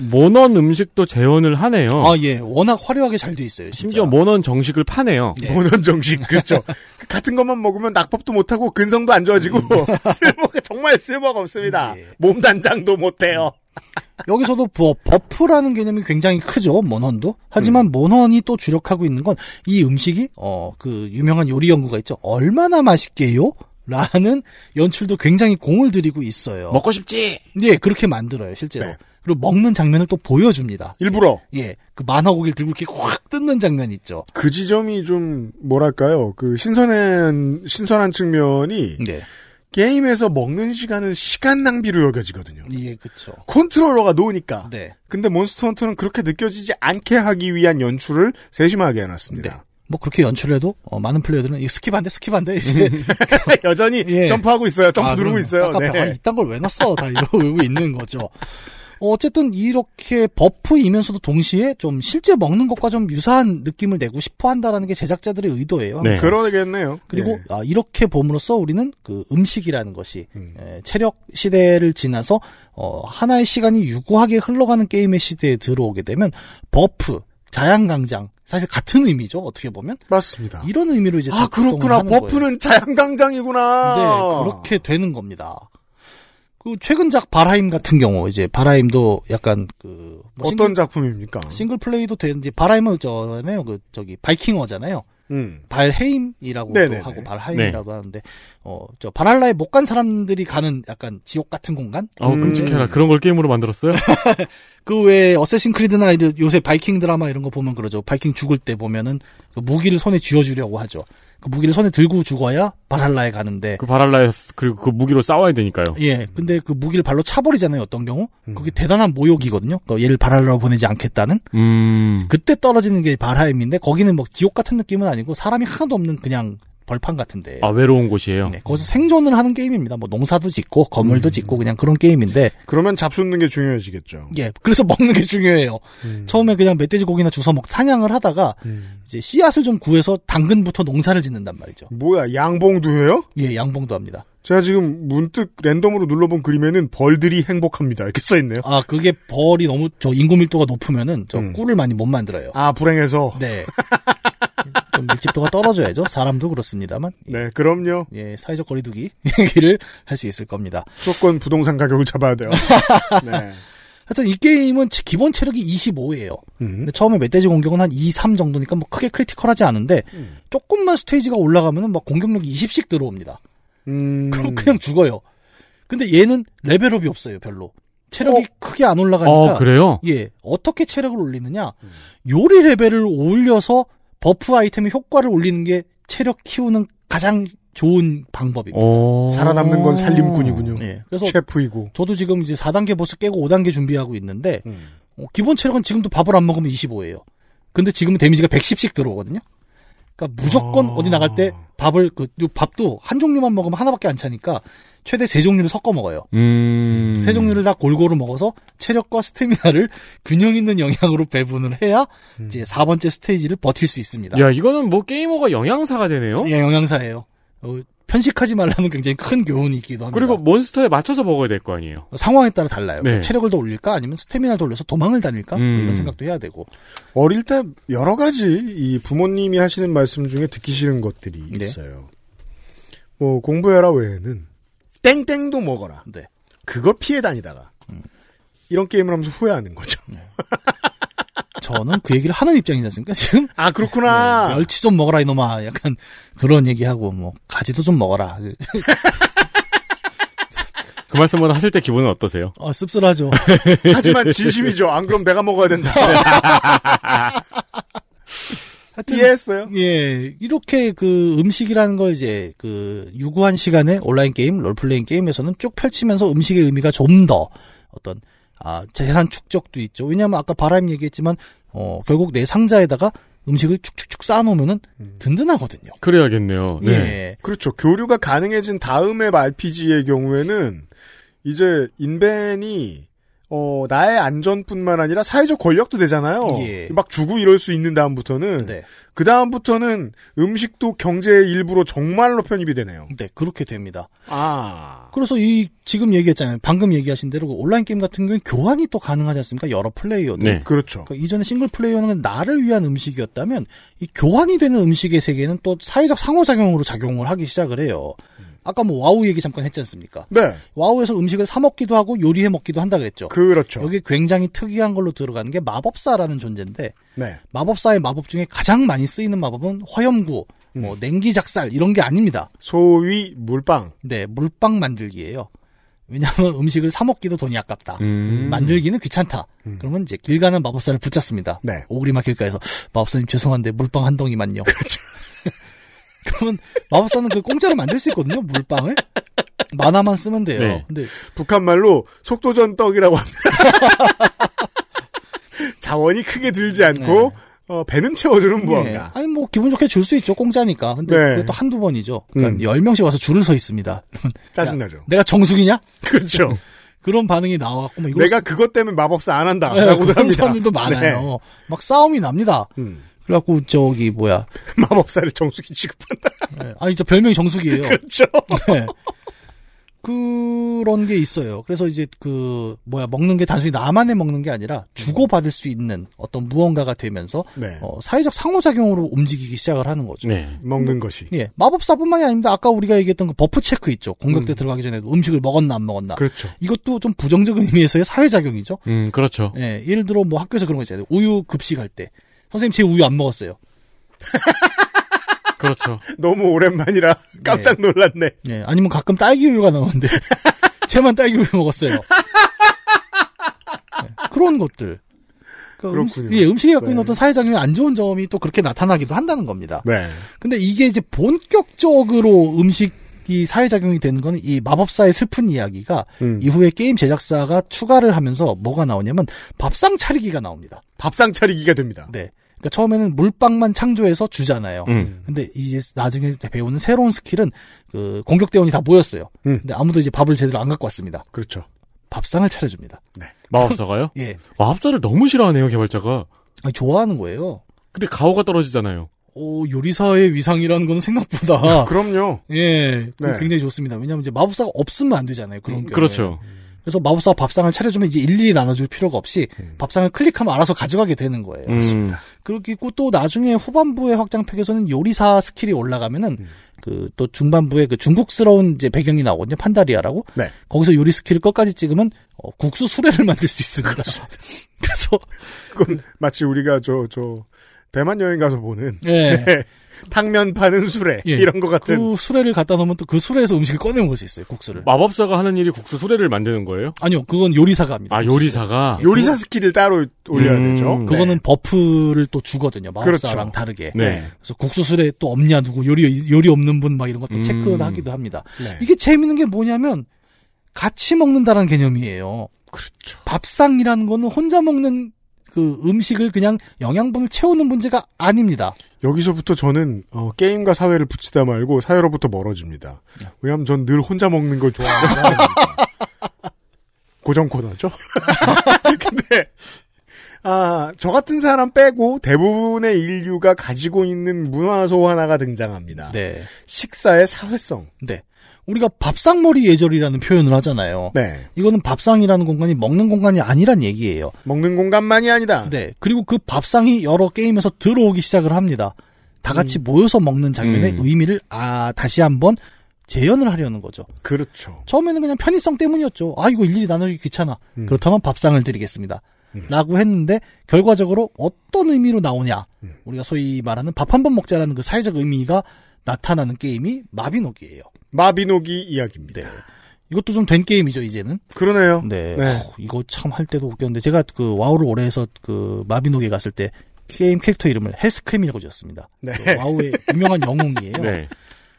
모넌 음식도 재현을 하네요. 아, 예. 워낙 화려하게 잘 돼 있어요. 진짜. 심지어 몬헌 정식을 파네요. 예. 몬헌 정식 그렇죠. <laughs> 같은 것만 먹으면 낙법도 못하고 근성도 안 좋아지고 <laughs> 쓸모가 정말 쓸모가 없습니다. 예. 몸 단장도 못해요. 여기서도 버, buff라는 개념이 굉장히 크죠. 몬헌도. 하지만 몬헌이 또 주력하고 있는 건 이 음식이 어 그 유명한 요리 연구가 있죠. 얼마나 맛있게요? 라는 연출도 굉장히 공을 들이고 있어요. 먹고 싶지? 예, 그렇게 만들어요, 실제로. 네. 그리고 먹는 장면을 또 보여줍니다. 일부러 예, 그 만화 고기를 들고 이렇게 확 뜯는 장면 있죠. 그 지점이 좀 뭐랄까요 그 신선한 신선한 측면이 네. 게임에서 먹는 시간은 시간 낭비로 여겨지거든요. 예, 그쵸. 컨트롤러가 놓으니까. 네. 근데 몬스터 헌터는 그렇게 느껴지지 않게 하기 위한 연출을 세심하게 해놨습니다. 네. 뭐 그렇게 연출해도 어, 많은 플레이어들은 이 skip한데 skip한데 이제 <laughs> 여전히 예. 점프하고 있어요. 점프 아, 누르고 그럼 있어요. 네. 아, 이딴 걸 왜 넣었어? 다 이러고 있는 거죠. 어, 어쨌든 이렇게 buff이면서도 동시에 좀 실제 먹는 것과 좀 유사한 느낌을 내고 싶어 한다라는 게 제작자들의 의도예요. 네. 그러겠네요. 그리고 예. 아, 이렇게 봄으로써 우리는 그 음식이라는 것이 음. 에, 체력 시대를 지나서 어, 하나의 시간이 유구하게 흘러가는 게임의 시대에 들어오게 되면 buff, 자양강장 사실 같은 의미죠. 어떻게 보면 맞습니다. 이런 의미로 이제 아 그렇구나. 하는 거예요. buff는 자양강장이구나. 네, 그렇게 되는 겁니다. 그 최근 작 발헤임 같은 경우 이제 발헤임도 약간 그 뭐 어떤 싱글, 작품입니까? 싱글 플레이도 되는지 발헤임은 저네요. 그 저기 바이킹어잖아요. 음. 발헤임이라고도 네네네. 하고 발하임이라고 하는데 어 저 발할라에 못 간 사람들이 가는 약간 지옥 같은 공간 어 음. 끔찍해라. 그런 걸 게임으로 만들었어요? <laughs> 그 외에 Assassin's Creed나 요새 바이킹 드라마 이런 거 보면 그러죠 바이킹 죽을 때 보면은 그 무기를 손에 쥐어주려고 하죠 그 무기를 손에 들고 죽어야 발할라에 가는데 그 발할라에 그리고 그 무기로 싸워야 되니까요. 예 근데 그 무기를 발로 차버리잖아요 어떤 경우 음. 그게 대단한 모욕이거든요 그 얘를 발할라로 보내지 않겠다는 음. 그때 떨어지는 게 바라임인데 거기는 뭐 지옥 같은 느낌은 아니고 사람이 하나도 없는 그냥 벌판 같은데 아 외로운 곳이에요. 네, 거기서 생존을 하는 게임입니다. 뭐 농사도 짓고 건물도 짓고 그냥 그런 게임인데 그러면 잡숫는 게 중요해지겠죠. 예 그래서 <laughs> 먹는 게 중요해요. 음. 처음에 그냥 멧돼지 고기나 주워 먹 사냥을 하다가 음. 이제 씨앗을 좀 구해서 당근부터 농사를 짓는단 말이죠. 뭐야 양봉도 해요? 예 양봉도 합니다. 제가 지금 문득 랜덤으로 눌러본 그림에는 벌들이 행복합니다. 이렇게 써있네요. 아 그게 벌이 너무 저 인구 밀도가 높으면은 저 음. 꿀을 많이 못 만들어요. 아 불행해서. 네. <laughs> 좀 밀집도가 떨어져야죠. 사람도 그렇습니다만. 네 그럼요. 예, 사회적 거리두기 <laughs> 얘기를 할 수 있을 겁니다. 무조건 부동산 가격을 잡아야 돼요. <laughs> 네. 하여튼 이 게임은 체- 기본 체력이 25예요. 음. 근데 처음에 멧돼지 공격은 한 2, 3 정도니까 뭐 크게 크리티컬하지 않은데 음. 조금만 스테이지가 올라가면은 막 공격력이 20씩 들어옵니다. 음. 그럼 그냥 죽어요. 근데 얘는 레벨업이 없어요, 별로. 체력이 크게 안 올라가니까 어 그래요? 예, 어떻게 체력을 올리느냐? 요리 레벨을 올려서 buff 아이템의 효과를 올리는 게 체력 키우는 가장 좋은 방법입니다. 오. 살아남는 건 살림꾼이군요. 예. 그래서 셰프이고. 저도 지금 이제 4단계 보스 깨고 5단계 준비하고 있는데 음. 어, 기본 체력은 지금도 밥을 안 먹으면 25예요. 근데 지금은 데미지가 110씩 들어오거든요. 그러니까 무조건 아. 어디 나갈 때 밥을 그요 밥도 한 종류만 먹으면 하나밖에 안 차니까 최대 세 종류를 섞어 먹어요. 음. 세 종류를 다 골고루 먹어서 체력과 스태미나를 균형 있는 영양으로 배분을 해야 음. 이제 4번째 스테이지를 버틸 수 있습니다. 야, 이거는 뭐 게이머가 영양사가 되네요? 예, 영양사예요. 어, 편식하지 말라는 굉장히 큰 교훈이 있기도 합니다. 그리고 몬스터에 맞춰서 먹어야 될 거 아니에요? 상황에 따라 달라요. 네. 체력을 더 올릴까 아니면 스태미나를 더 올려서 도망을 다닐까 뭐 음. 이런 생각도 해야 되고. 어릴 때 여러 가지 이 부모님이 하시는 말씀 중에 듣기 싫은 것들이 네. 있어요. 뭐 공부해라 외에는 땡땡도 먹어라. 네. 그거 피해 다니다가 이런 게임을 하면서 후회하는 거죠. 저는 그 얘기를 하는 입장이지 않습니까? 지금 <laughs> 아 그렇구나. 네, 멸치 좀 먹어라 이놈아. 약간 그런 얘기하고 뭐 가지도 좀 먹어라. <laughs> 그 말씀을 하실 때 기분은 어떠세요? 어, 씁쓸하죠. <laughs> 하지만 진심이죠. 안 그럼 내가 먹어야 된다. 하여튼 이해했어요. 예, 이렇게 그 음식이라는 걸 이제 그 유구한 시간에 온라인 게임, 롤플레잉 게임에서는 쭉 펼치면서 음식의 의미가 좀 더 어떤 아 재산 축적도 있죠. 왜냐하면 아까 바람 얘기했지만 어 결국 내 상자에다가 음식을 축축축 쌓아놓으면은 든든하거든요. 그래야겠네요. 네. 예, 그렇죠. 교류가 가능해진 다음의 RPG의 경우에는 이제 인벤이 어 나의 안전뿐만 아니라 사회적 권력도 되잖아요. 예. 막 주고 이럴 수 있는 다음부터는 네, 그 다음부터는 음식도 경제의 일부로 정말로 편입이 되네요. 네 그렇게 됩니다. 아 그래서 이 지금 얘기했잖아요. 방금 얘기하신 대로 그 온라인 게임 같은 경우는 교환이 또 가능하지 않습니까? 여러 플레이어들. 네. 그렇죠. 그러니까 이전에 싱글 플레이어는 나를 위한 음식이었다면 이 교환이 되는 음식의 세계는 또 사회적 상호작용으로 작용을 하기 시작을 해요. 아까 뭐 와우 얘기 잠깐 했지 않습니까? 네, 와우에서 음식을 사 먹기도 하고 요리해 먹기도 한다 그랬죠. 그렇죠. 여기 굉장히 특이한 걸로 들어가는 게 마법사라는 존재인데 네, 마법사의 마법 중에 가장 많이 쓰이는 마법은 화염구, 뭐 냉기 작살 이런 게 아닙니다. 소위 물빵. 네, 물빵 만들기예요. 왜냐하면 <laughs> 음식을 사 먹기도 돈이 아깝다. 음. 만들기는 귀찮다. 음. 그러면 이제 길 가는 마법사를 붙잡습니다. 네. 오그리마 길가에서 마법사님 죄송한데 물빵 한 덩이만요. 그렇죠. 그러면 마법사는 그 공짜로 만들 수 있거든요. 물빵을 만화만 쓰면 돼요. 네. 근데 북한 말로 속도전 떡이라고 합니다. <laughs> 자원이 크게 들지 않고 어, 배는 채워주는 네. 무언가. 아니 뭐 기분 좋게 줄 수 있죠. 공짜니까. 근데 네. 또 한두 번이죠. 그러니까 음. 10명씩 와서 줄을 서 있습니다. 짜증나죠. 내가 정수기냐? 그렇죠. <laughs> 그런 반응이 나와갖고 뭐 이걸 내가 그것 때문에 마법사 안 한다. 네, 그런 합니다. 사람들도 많아요. 네. 막 싸움이 납니다. 음. 그래갖고 저기 뭐야? <laughs> 마법사를 정수기 취급한다. 네. 아니 저 별명이 정수기예요. <laughs> 그렇죠. 네. 그런 게 있어요. 그래서 이제 그 뭐야 먹는 게 단순히 나만의 먹는 게 아니라 주고 받을 수 있는 어떤 무언가가 되면서 네. 어, 사회적 상호작용으로 움직이기 시작을 하는 거죠. 네. 먹는 것이. 예, 마법사뿐만이 아닙니다. 아까 우리가 얘기했던 그 buff 체크 있죠. 공격대 음. 들어가기 전에 음식을 먹었나 안 먹었나. 그렇죠. 이것도 좀 부정적인 의미에서의 사회작용이죠. 음, 그렇죠. 예, 예를 들어 뭐 학교에서 그런 거 있잖아요. 우유 급식할 때 선생님 제 우유 안 먹었어요. <laughs> 그렇죠. 너무 오랜만이라 깜짝 놀랐네. 예, 아니면 가끔 딸기 우유가 나오는데 <laughs> 쟤만 딸기 우유 먹었어요. 예, 그런 것들. 그러니까 그렇군요. 음식, 예, 음식이 갖고 있는 네. 어떤 사회작용이 안 좋은 점이 또 그렇게 나타나기도 한다는 겁니다. 네. 근데 이게 이제 본격적으로 음식 이 사회작용이 되는 거는 이 마법사의 슬픈 이야기가 음. 이후에 게임 제작사가 추가를 하면서 뭐가 나오냐면 밥상 차리기가 나옵니다. 밥상 차리기가 됩니다. 네. 그러니까 처음에는 물빵만 창조해서 주잖아요. 음. 근데 이제 나중에 배우는 새로운 스킬은 그 공격 대원이 다 모였어요. 음. 근데 아무도 이제 밥을 제대로 안 갖고 왔습니다. 그렇죠. 밥상을 차려줍니다. 마법사가요? <laughs> 예. 마법사를 너무 싫어하네요, 개발자가. 아니, 좋아하는 거예요. 근데 가오가 떨어지잖아요. 오, 요리사의 위상이라는 거는 생각보다 그럼요. 예, 그 네. 굉장히 좋습니다. 왜냐하면 이제 마법사가 없으면 안 되잖아요. 그런 경우에. 그렇죠. 그래서 마법사 밥상을 차려주면 이제 일일이 나눠줄 필요가 없이 밥상을 클릭하면 알아서 가져가게 되는 거예요. 음. 그리고 또 나중에 후반부의 확장팩에서는 요리사 스킬이 올라가면은 그또 중반부에 그 중국스러운 이제 배경이 나오거든요. 판다리아라고. 네. 거기서 요리 스킬을 끝까지 찍으면 어, 국수 수레를 <laughs> 만들 수 있습니다. 그래서 그건 마치 우리가 저, 저, 대만 여행 가서 보는 예. <laughs> 네. 탕면 파는 수레 예. 이런 것 같은 그 수레를 갖다 놓으면 또 그 수레에서 음식을 꺼내 먹을 수 있어요. 국수를. 마법사가 하는 일이 국수 수레를 만드는 거예요? 아니요, 그건 요리사가 합니다. 아 요리사가. 요리사 스킬을 따로 올려야 음. 되죠. 네. 그거는 buff를 또 주거든요. 마법사랑 그렇죠. 다르게. 네. 그래서 국수 수레 또 없냐 누구 요리 요리 없는 분 막 이런 것도 음. 체크하기도 합니다. 네. 이게 재밌는 게 뭐냐면 같이 먹는다라는 개념이에요. 그렇죠. 밥상이라는 거는 혼자 먹는 그 음식을 그냥 영양분을 채우는 문제가 아닙니다. 여기서부터 저는 어, 게임과 사회를 붙이다 말고 사회로부터 멀어집니다. 왜냐하면 전 늘 혼자 먹는 걸 좋아하는 사람입니다. <laughs> 고정 코너죠. <laughs> 근데 아, 저 같은 사람 빼고 대부분의 인류가 가지고 있는 문화소 하나가 등장합니다. 네. 식사의 사회성. 네. 우리가 밥상머리 예절이라는 표현을 하잖아요. 네. 이거는 밥상이라는 공간이 먹는 공간이 아니란 얘기예요. 먹는 공간만이 아니다. 네. 그리고 그 밥상이 여러 게임에서 들어오기 시작을 합니다. 다 같이 모여서 먹는 장면의 음. 의미를 아 다시 한번 재현을 하려는 거죠. 그렇죠. 처음에는 그냥 편의성 때문이었죠. 아 이거 일일이 나누기 귀찮아. 음. 그렇다면 밥상을 드리겠습니다. 음. 라고 했는데 결과적으로 어떤 의미로 나오냐. 음. 우리가 소위 말하는 밥 한 번 먹자라는 그 사회적 의미가 나타나는 게임이 마비노기예요. 마비노기 이야기입니다. 네. 이것도 좀 된 게임이죠 이제는. 그러네요. 네. 네. 어, 이거 참 할 때도 웃겼는데 제가 그 와우를 오래 해서 그 마비노기에 갔을 때 게임 캐릭터 이름을 헬스크림이라고 지었습니다. 네. 그 와우의 유명한 영웅이에요. 네.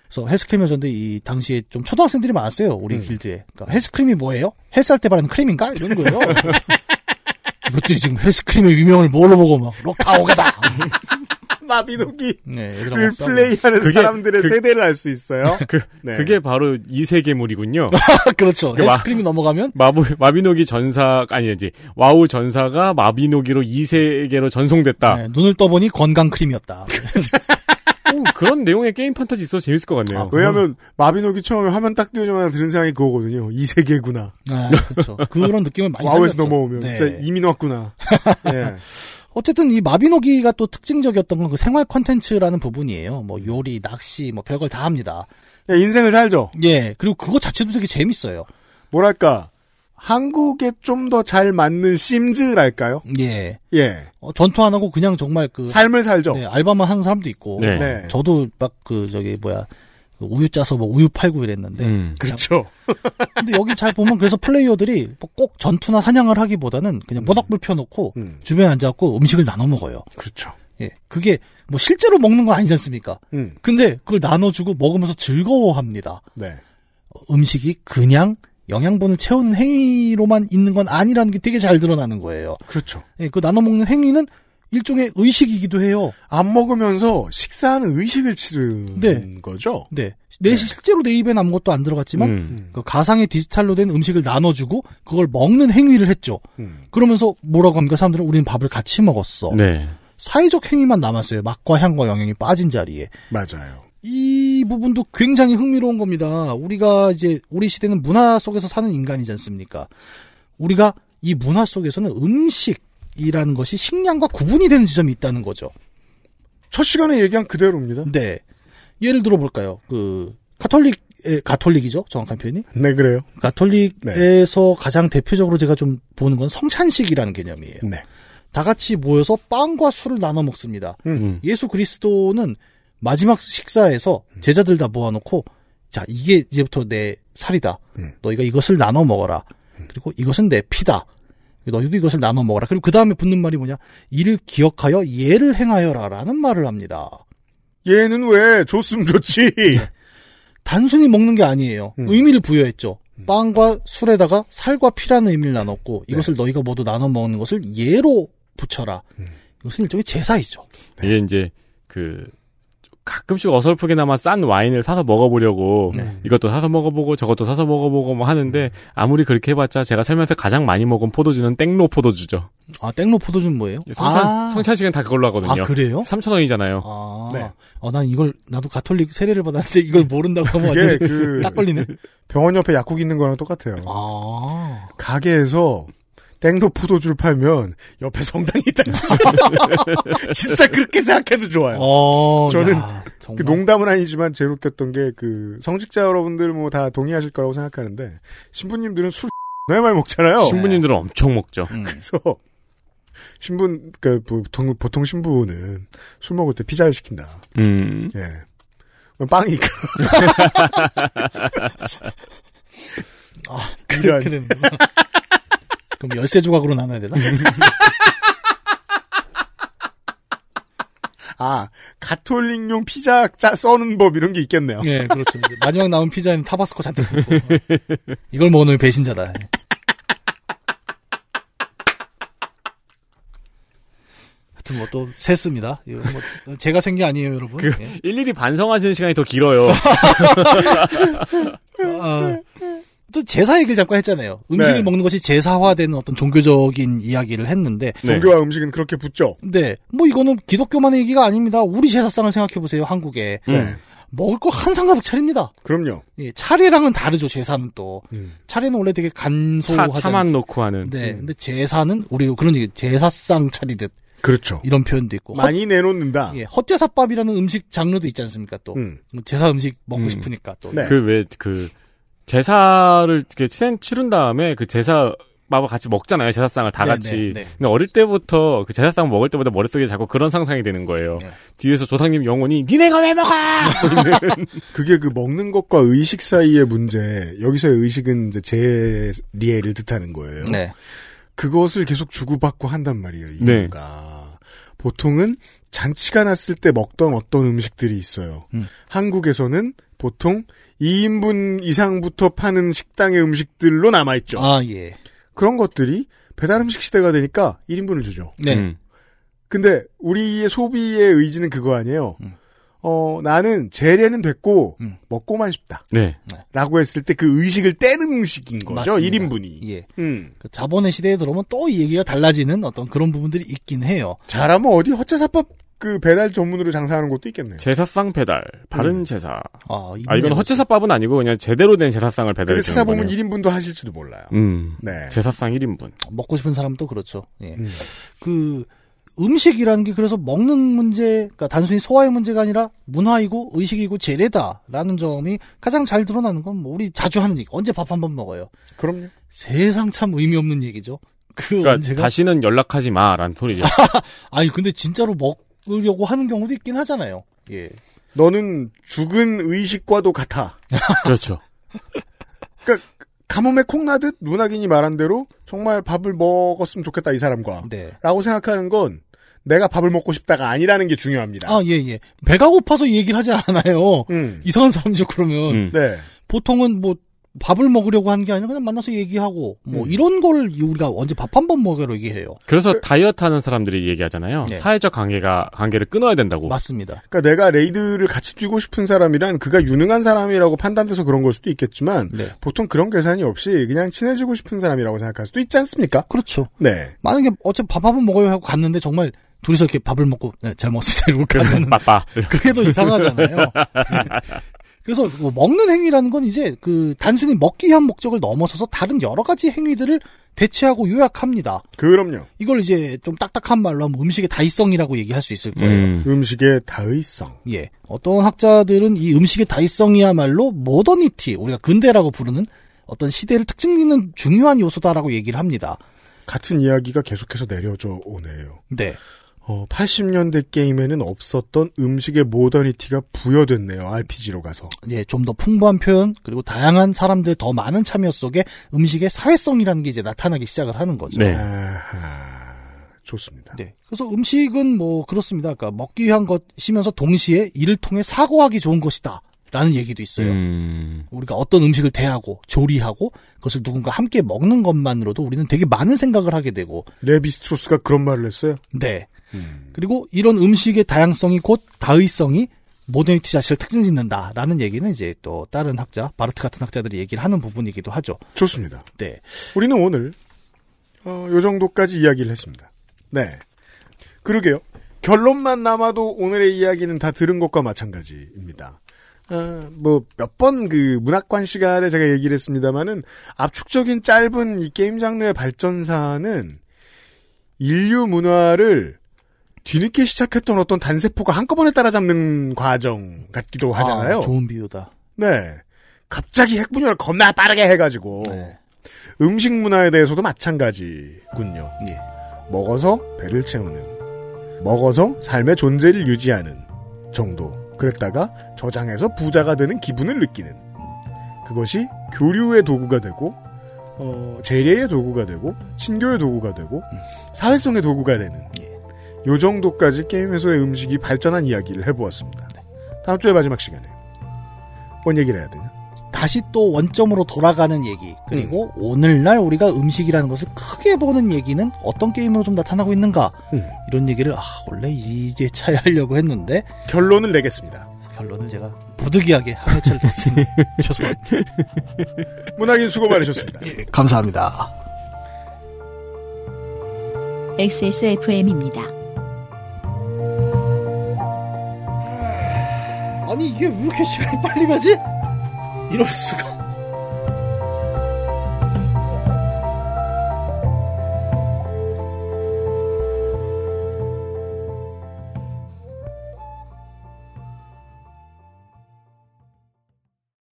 그래서 헬스크림이었는데 이 당시에 좀 초등학생들이 많았어요. 우리 음. 길드에. 그러니까 헬스크림이 뭐예요? 헬스할 때 바르는 크림인가? 이러는 거예요. <laughs> 이것들이 지금 헬스크림의 위명을 뭘로 보고 막 록타르 오가르. <laughs> <laughs> 마비노기를 네, 얘들하고 막 싸우고. 플레이하는 그게- 사람들의 그- 세대를 알 수 있어요. <laughs> 그, 네. 그게 바로 이세계물이군요. <laughs> 그렇죠. 그 와- 헬스크림이 넘어가면 마부, 마비노기 전사, 아니지. 와우 전사가 마비노기로 이세계로 전송됐다. 네, 눈을 떠보니 건강 크림이었다. 오, 그런 내용의 게임 판타지 있어서 재밌을 것 같네요. 왜냐하면 마비노기 처음에 화면 딱 띄우자마자 드는 생각이 그거거든요. 이세계구나. 아, 그렇죠. 그런 느낌을 많이 와우에서 살렸죠. 넘어오면 네. 진짜 이민 왔구나. 예. 어쨌든 이 마비노기가 또 특징적이었던 건 그 생활 콘텐츠라는 부분이에요. 뭐 요리, 낚시, 뭐 별걸 다 합니다. 예, 인생을 살죠. 예, 그리고 그거 자체도 되게 재밌어요. 뭐랄까 한국에 좀 더 잘 맞는 심즈랄까요? 예. 예. 어, 전투 안 하고 그냥 정말 그 삶을 살죠. 네, 알바만 하는 사람도 있고. 네. 네. 저도 막 그 저기 뭐야 그 우유 짜서 뭐 우유 팔고 이랬는데. 음. 그렇죠. <laughs> 근데 여기 잘 보면 그래서 플레이어들이 뭐 꼭 전투나 사냥을 하기보다는 그냥 모닥불 펴놓고 음, 주변에 앉아갖고 음식을 나눠 먹어요. 그렇죠. 예, 그게 뭐 실제로 먹는 거 아니지 않습니까? 음, 근데 그걸 나눠주고 먹으면서 즐거워합니다. 네. 음식이 그냥 영양분을 채우는 행위로만 있는 건 아니라는 게 되게 잘 드러나는 거예요. 그렇죠. 예, 그 나눠 먹는 행위는 일종의 의식이기도 해요. 안 먹으면서 식사하는 의식을 치르는 네. 거죠. 네. 내 실제로 내 입엔 아무것도 안 들어갔지만 음. 그 가상의 디지털로 된 음식을 나눠주고 그걸 먹는 행위를 했죠. 음. 그러면서 뭐라고 합니까? 사람들은 우리는 밥을 같이 먹었어. 네. 사회적 행위만 남았어요. 맛과 향과 영양이 빠진 자리에. 맞아요. 이 부분도 굉장히 흥미로운 겁니다. 우리가 이제 우리 시대는 문화 속에서 사는 인간이지 않습니까? 우리가 이 문화 속에서는 음식 이라는 것이 식량과 구분이 되는 지점이 있다는 거죠. 첫 시간에 얘기한 그대로입니다. 네. 예를 들어 볼까요? 그 카톨릭 에, 가톨릭이죠. 정확한 표현이. 네, 그래요. 가톨릭에서 가장 대표적으로 제가 좀 보는 건 성찬식이라는 개념이에요. 네. 다 같이 모여서 빵과 술을 나눠 먹습니다. 음. 예수 그리스도는 마지막 식사에서 제자들 다 모아놓고 자 이게 이제부터 내 살이다. 음. 너희가 이것을 나눠 먹어라. 그리고 이것은 내 피다. 너희도 이것을 나눠 먹어라. 그리고 그 다음에 붙는 말이 뭐냐? 이를 기억하여 예를 행하여라라는 말을 합니다. 얘는 왜 줬으면 좋지. 단순히 먹는 게 아니에요. 음. 의미를 부여했죠. 빵과 술에다가 살과 피라는 의미를 나눴고 이것을 너희가 모두 나눠 먹는 것을 예로 붙여라. 음. 이것은 일종의 제사이죠. 이게 이제 그 가끔씩 어설프게나마 싼 와인을 사서 먹어보려고 네. 이것도 사서 먹어보고 저것도 사서 먹어보고 뭐 하는데 아무리 그렇게 해봤자 제가 살면서 가장 많이 먹은 포도주는 땡로 포도주죠. 아 땡로 포도주는 뭐예요? 성찬 아, 성찬식은 다 그걸로 하거든요. 아 그래요? 3천 원이잖아요. 아, 네. 어, 난 이걸, 나도 가톨릭 세례를 받았는데 이걸 모른다고 하면 그게 완전 그 <laughs> 딱 걸리네. 병원 옆에 약국 있는 거랑 똑같아요. 아. 가게에서 땡로 포도주를 팔면 옆에 성당이 있다는 거죠. <laughs> 진짜 그렇게 생각해도 좋아요. 어, 저는 야. 그 농담은 아니지만 제일 웃겼던 게 그 성직자 여러분들 뭐 다 동의하실 거라고 생각하는데 신부님들은 술 <laughs> 너무 많이 먹잖아요. 신부님들은 엄청 먹죠. 음. 그래서 신분, 그, 보통, 보통 신부는 술 먹을 때 피자를 시킨다. 음. 예. 빵이니까. <laughs> 아, 이런. 그렇게 되는 그럼 열세 조각으로 나눠야 되나? <laughs> 아, 가톨릭용 피자 짜, 써는 법 이런 게 있겠네요. 예, 그렇죠. 이제 마지막 나온 피자에는 타바스코 잔뜩 넣고 이걸 먹으면 배신자다. 하여튼 뭐 또 셌습니다. 뭐 제가 센게 아니에요, 여러분. 그- 예. 일일이 반성하시는 시간이 더 길어요. <laughs> 아, 또 제사 얘기를 잠깐 했잖아요. 음식을 네. 먹는 것이 제사화되는 어떤 종교적인 이야기를 했는데, 네. 종교와 음식은 그렇게 붙죠. 네, 뭐 이거는 기독교만의 얘기가 아닙니다. 우리 제사상을 생각해 보세요, 한국에 음. 먹을 거 한 상 가득 차립니다. 그럼요. 예, 차례랑은 다르죠, 제사는 또. 음. 차례는 원래 되게 차, 간소하지 차만? 놓고 하는. 네, 근데 제사는 우리 그런 얘기, 제사상 차리듯 그렇죠. 이런 표현도 있고, 헛, 많이 내놓는다. 예, 헛제사밥이라는 음식 장르도 있지 않습니까? 또 음. 제사 음식 먹고 음. 싶으니까 또. 네. 그 왜 그 제사를 이렇게 치른, 치른 다음에 그 제사 밥을 같이 먹잖아요. 제사상을 다 네, 같이. 네, 네. 근데 어릴 때부터 그 제사상 먹을 때마다 머릿속에 자꾸 그런 상상이 되는 거예요. 네. 뒤에서 조상님 영혼이 니네가 왜 먹어? <laughs> 그게 그 먹는 것과 의식 사이의 문제. 여기서의 의식은 이제 제 리에를 뜻하는 거예요. 네. 그것을 계속 주고받고 한단 말이에요. 네. 이유가 보통은 잔치가 났을 때 먹던 어떤 음식들이 있어요. 음. 한국에서는 보통 2인분 이상부터 파는 식당의 음식들로 남아있죠. 아, 예. 그런 것들이 배달 음식 시대가 되니까 1인분을 주죠. 네. 음. 근데 우리의 소비의 의지는 그거 아니에요. 음. 어, 나는 재래는 됐고 음. 먹고만 싶다. 네. 라고 했을 때 그 의식을 떼는 음식인 거죠. 맞습니다. 1인분이. 예. 음. 그 자본의 시대에 들어오면 또 이 얘기가 달라지는 어떤 그런 부분들이 있긴 해요. 잘하면 어디 헛제사밥 그 배달 전문으로 장사하는 곳도 있겠네요. 제사상 배달, 바른 음. 제사. 아, 아 이건 헛제사밥은 아니고 그냥 제대로 된 제사상을 배달해 근데 주는 찾아보면 거네요. 1인분도 하실지도 몰라요. 음. 네. 제사상 1인분. 먹고 싶은 사람도 그렇죠. 예. 음. 그 음식이라는 게 그래서 먹는 문제, 그러니까 단순히 소화의 문제가 아니라 문화이고 의식이고 재래다라는 점이 가장 잘 드러나는 건 뭐 우리 자주 하는 얘기. 언제 밥 한 번 먹어요? 그럼요. 세상 참 의미 없는 얘기죠. 그 그러니까 언제가 다시는 연락하지 마라는 소리죠. <laughs> 아니 근데 진짜로 먹으려고 하는 경우도 있긴 하잖아요. 예. 너는 죽은 의식과도 같아. <laughs> 그렇죠. 그러니까 가뭄에 콩 나듯 문학인이 말한 대로 정말 밥을 먹었으면 좋겠다 이 사람과 네. 라고 생각하는 건 내가 밥을 먹고 싶다가 아니라는 게 중요합니다. 아, 예, 예. 배가 고파서 이 얘기를 하지 않아요. 음. 이상한 사람이죠, 그러면. 음. 네. 보통은 뭐, 밥을 먹으려고 하는 게 아니라 그냥 만나서 얘기하고, 뭐, 음. 이런 걸 우리가 언제 밥 한 번 먹으러 얘기해요. 그래서 다이어트 하는 사람들이 얘기하잖아요. 네. 사회적 관계가 관계를 끊어야 된다고. 맞습니다. 그러니까 내가 레이드를 같이 뛰고 싶은 사람이란 그가 유능한 사람이라고 판단돼서 그런 걸 수도 있겠지만 네. 보통 그런 계산이 없이 그냥 친해지고 싶은 사람이라고 생각할 수도 있지 않습니까? 그렇죠. 네. 만약에 어차피 밥 한 번 먹어요 하고 갔는데 정말 둘이서 이렇게 밥을 먹고, 네, 잘 먹습니다. 이러고 가면 빠빠. 그게 더 이상하잖아요. <laughs> 네. 그래서 뭐 먹는 행위라는 건 이제 그 단순히 먹기 위한 목적을 넘어서서 다른 여러 가지 행위들을 대체하고 요약합니다. 그럼요. 이걸 이제 좀 딱딱한 말로 하면 음식의 다이성이라고 얘기할 수 있을 거예요. 음. 음식의 다의성. 예. 어떤 학자들은 이 음식의 다이성이야말로 모더니티, 우리가 근대라고 부르는 어떤 시대를 특징짓는 중요한 요소다라고 얘기를 합니다. 같은 이야기가 계속해서 내려져 오네요. 네. 어, 80년대 게임에는 없었던 음식의 모더니티가 부여됐네요. RPG로 가서. 예, 좀더 풍부한 표현, 그리고 다양한 사람들의 더 많은 참여 속에 음식의 사회성이라는 게 이제 나타나기 시작을 하는 거죠. 네. 아하, 좋습니다. 네. 그래서 음식은 뭐 그렇습니다. 그러니까 먹기 위한 것이면서 동시에 이를 통해 사고하기 좋은 것이다. 라는 얘기도 있어요. 음. 우리가 어떤 음식을 대하고 조리하고 그것을 누군가 함께 먹는 것만으로도 우리는 되게 많은 생각을 하게 되고 레비스트로스가 그런 말을 했어요. 네. 그리고 이런 음식의 다양성이 곧 다의성이 모더니티 자체를 특징 짓는다라는 얘기는 이제 또 다른 학자 바르트 같은 학자들이 얘기를 하는 부분이기도 하죠. 좋습니다. 네. 우리는 오늘 어, 요 정도까지 이야기를 했습니다. 네. 그러게요. 결론만 남아도 오늘의 이야기는 다 들은 것과 마찬가지입니다. 어, 뭐몇 번 그 문학관 시간에 제가 얘기를 했습니다마는 압축적인 짧은 이 게임 장르의 발전사는 인류 문화를 뒤늦게 시작했던 어떤 단세포가 한꺼번에 따라잡는 과정 같기도 하잖아요. 아, 좋은 비유다. 네. 갑자기 핵분열을 겁나 빠르게 해가지고 네. 음식 문화에 대해서도 마찬가지군요. 예. 먹어서 배를 채우는, 먹어서 삶의 존재를 유지하는 정도. 그랬다가 저장해서 부자가 되는 기분을 느끼는. 그것이 교류의 도구가 되고, 어, 재래의 도구가 되고, 신교의 도구가 되고, 사회성의 도구가 되는. 요 정도까지 게임에서의 음식이 발전한 이야기를 해보았습니다. 다음 주에 마지막 시간에. 뭔 얘기를 해야 되냐? 다시 또 원점으로 돌아가는 얘기 그리고 오늘날 우리가 음식이라는 것을 크게 보는 얘기는 어떤 게임으로 좀 나타나고 있는가 음. 이런 얘기를 아 원래 이제 차에 하려고 했는데 결론을 내겠습니다. 결론을 제가 부득이하게 한 회차를 뒀으니 <laughs> 죄송합니다. 문학인 수고 많으셨습니다. 예, 감사합니다. XSFM입니다. 아니 이게 왜 이렇게 시간이 <laughs> 빨리 가지? 이럴 수가.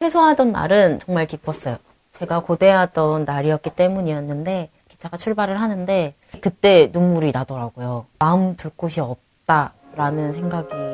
퇴소하던 날은 정말 기뻤어요. 제가 고대하던 날이었기 때문이었는데 기차가 출발을 하는데 그때 눈물이 나더라고요. 마음 둘 곳이 없다라는 생각이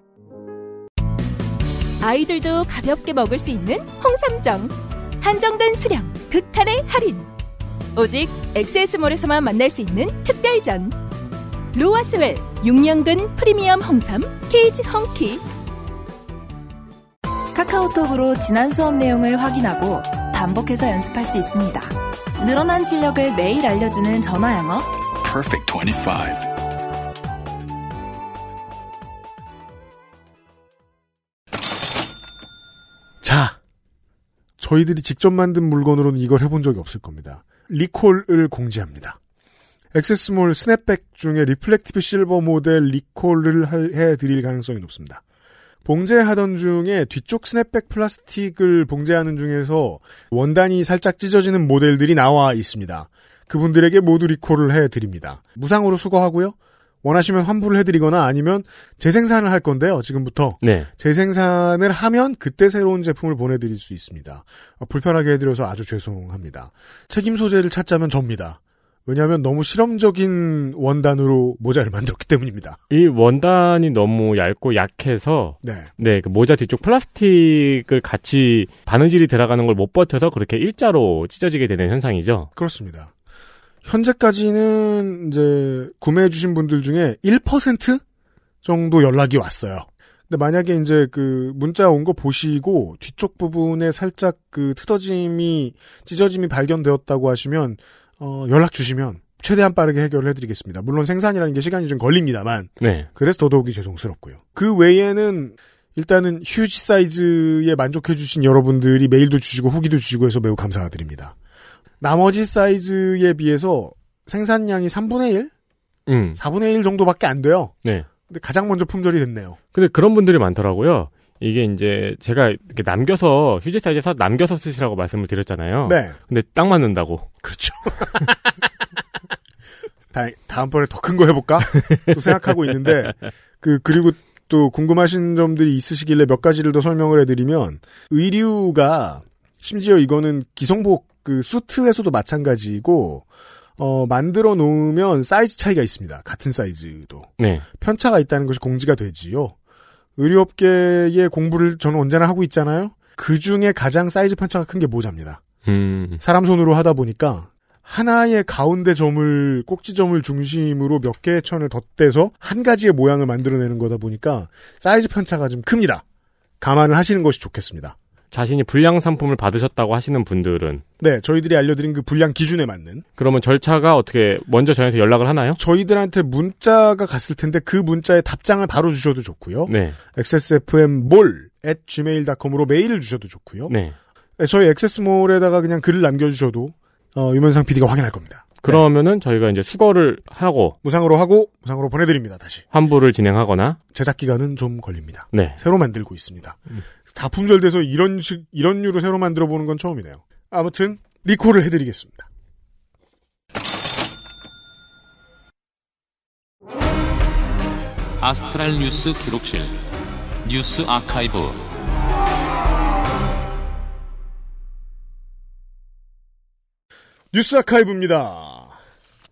아이들도 가볍게 먹을 수 있는 홍삼정. 한정된 수량, 극한의 할인. 오직 엑세스몰에서만 만날 수 있는 특별전. 로아스웰 6년근 프리미엄 홍삼 케이지 헝키. 카카오톡으로 지난 수업 내용을 확인하고 반복해서 연습할 수 있습니다. 늘어난 실력을 매일 알려주는 전화 영어. Perfect 25. 저희들이 직접 만든 물건으로는 이걸 해본 적이 없을 겁니다. 리콜을 공지합니다. 액세스몰 스냅백 중에 reflective silver 모델 리콜을 할- 해드릴 가능성이 높습니다. 봉제하던 중에 뒤쪽 스냅백 플라스틱을 봉제하는 중에서 원단이 살짝 찢어지는 모델들이 나와 있습니다. 그분들에게 모두 리콜을 해드립니다. 무상으로 수거하고요. 원하시면 환불을 해드리거나 아니면 재생산을 할 건데요. 지금부터 네. 재생산을 하면 그때 새로운 제품을 보내드릴 수 있습니다. 어, 불편하게 해드려서 아주 죄송합니다. 책임 소재를 찾자면 접니다. 왜냐하면 너무 실험적인 원단으로 모자를 <laughs> 만들었기 때문입니다. 이 원단이 너무 얇고 약해서 네. 네, 그 모자 뒤쪽 플라스틱을 같이 바느질이 들어가는 걸 못 버텨서 그렇게 일자로 찢어지게 되는 현상이죠. 그렇습니다. 현재까지는 이제 구매해 주신 분들 중에 1% 정도 연락이 왔어요. 근데 만약에 이제 그 문자 온 거 보시고 뒤쪽 부분에 살짝 그 트어짐이 찢어짐이 발견되었다고 하시면 어, 연락 주시면 최대한 빠르게 해결을 해드리겠습니다. 물론 생산이라는 게 시간이 좀 걸립니다만 네. 그래서 더더욱이 죄송스럽고요. 그 외에는 일단은 휴지 사이즈에 만족해주신 여러분들이 메일도 주시고 후기도 주시고 해서 매우 감사드립니다. 나머지 사이즈에 비해서 생산량이 3분의 1? 음. 4분의 1 정도밖에 안 돼요. 네. 근데 가장 먼저 품절이 됐네요. 근데 그런 분들이 많더라고요. 이게 이제 제가 이렇게 남겨서 휴지 사이즈에서 남겨서 쓰시라고 말씀을 드렸잖아요. 네. 근데 딱 맞는다고. 그렇죠. <laughs> 다, 다음번에 더 큰 거 해볼까? 또 생각하고 있는데, 그, 그리고 또 궁금하신 점들이 있으시길래 몇 가지를 더 설명을 해드리면, 의류가, 심지어 이거는 기성복 그 수트에서도 마찬가지고, 어, 만들어 놓으면 사이즈 차이가 있습니다. 같은 사이즈도. 네. 편차가 있다는 것이 공지가 되지요. 의료업계의 공부를 저는 언제나 하고 있잖아요. 그 중에 가장 사이즈 편차가 큰 게 모자입니다. 음. 사람 손으로 하다 보니까 하나의 가운데 점을 꼭지점을 중심으로 몇 개의 천을 덧대서 한 가지의 모양을 만들어내는 거다 보니까 사이즈 편차가 좀 큽니다. 감안을 하시는 것이 좋겠습니다. 자신이 불량 상품을 받으셨다고 하시는 분들은 네, 저희들이 알려드린 그 분량 기준에 맞는 그러면 절차가 어떻게 먼저 저희한테 연락을 하나요? 저희들한테 문자가 갔을 텐데 그 문자에 답장을 바로 주셔도 좋고요. 네. xsfmmall at gmail.com으로 메일을 주셔도 좋고요. 네. 네, 저희 액세스몰에다가 그냥 글을 남겨주셔도 어, 유면상 PD가 확인할 겁니다. 그러면은 저희가 이제 수거를 하고 무상으로 하고 무상으로 보내드립니다. 다시 환불을 진행하거나 제작 기간은 좀 걸립니다. 네. 새로 만들고 있습니다. 다 품절돼서 이런 식 이런 류로 새로 만들어 보는 건 처음이네요. 아무튼 리콜을 해드리겠습니다. 아스트랄 뉴스 기록실 뉴스 아카이브 뉴스 아카이브입니다.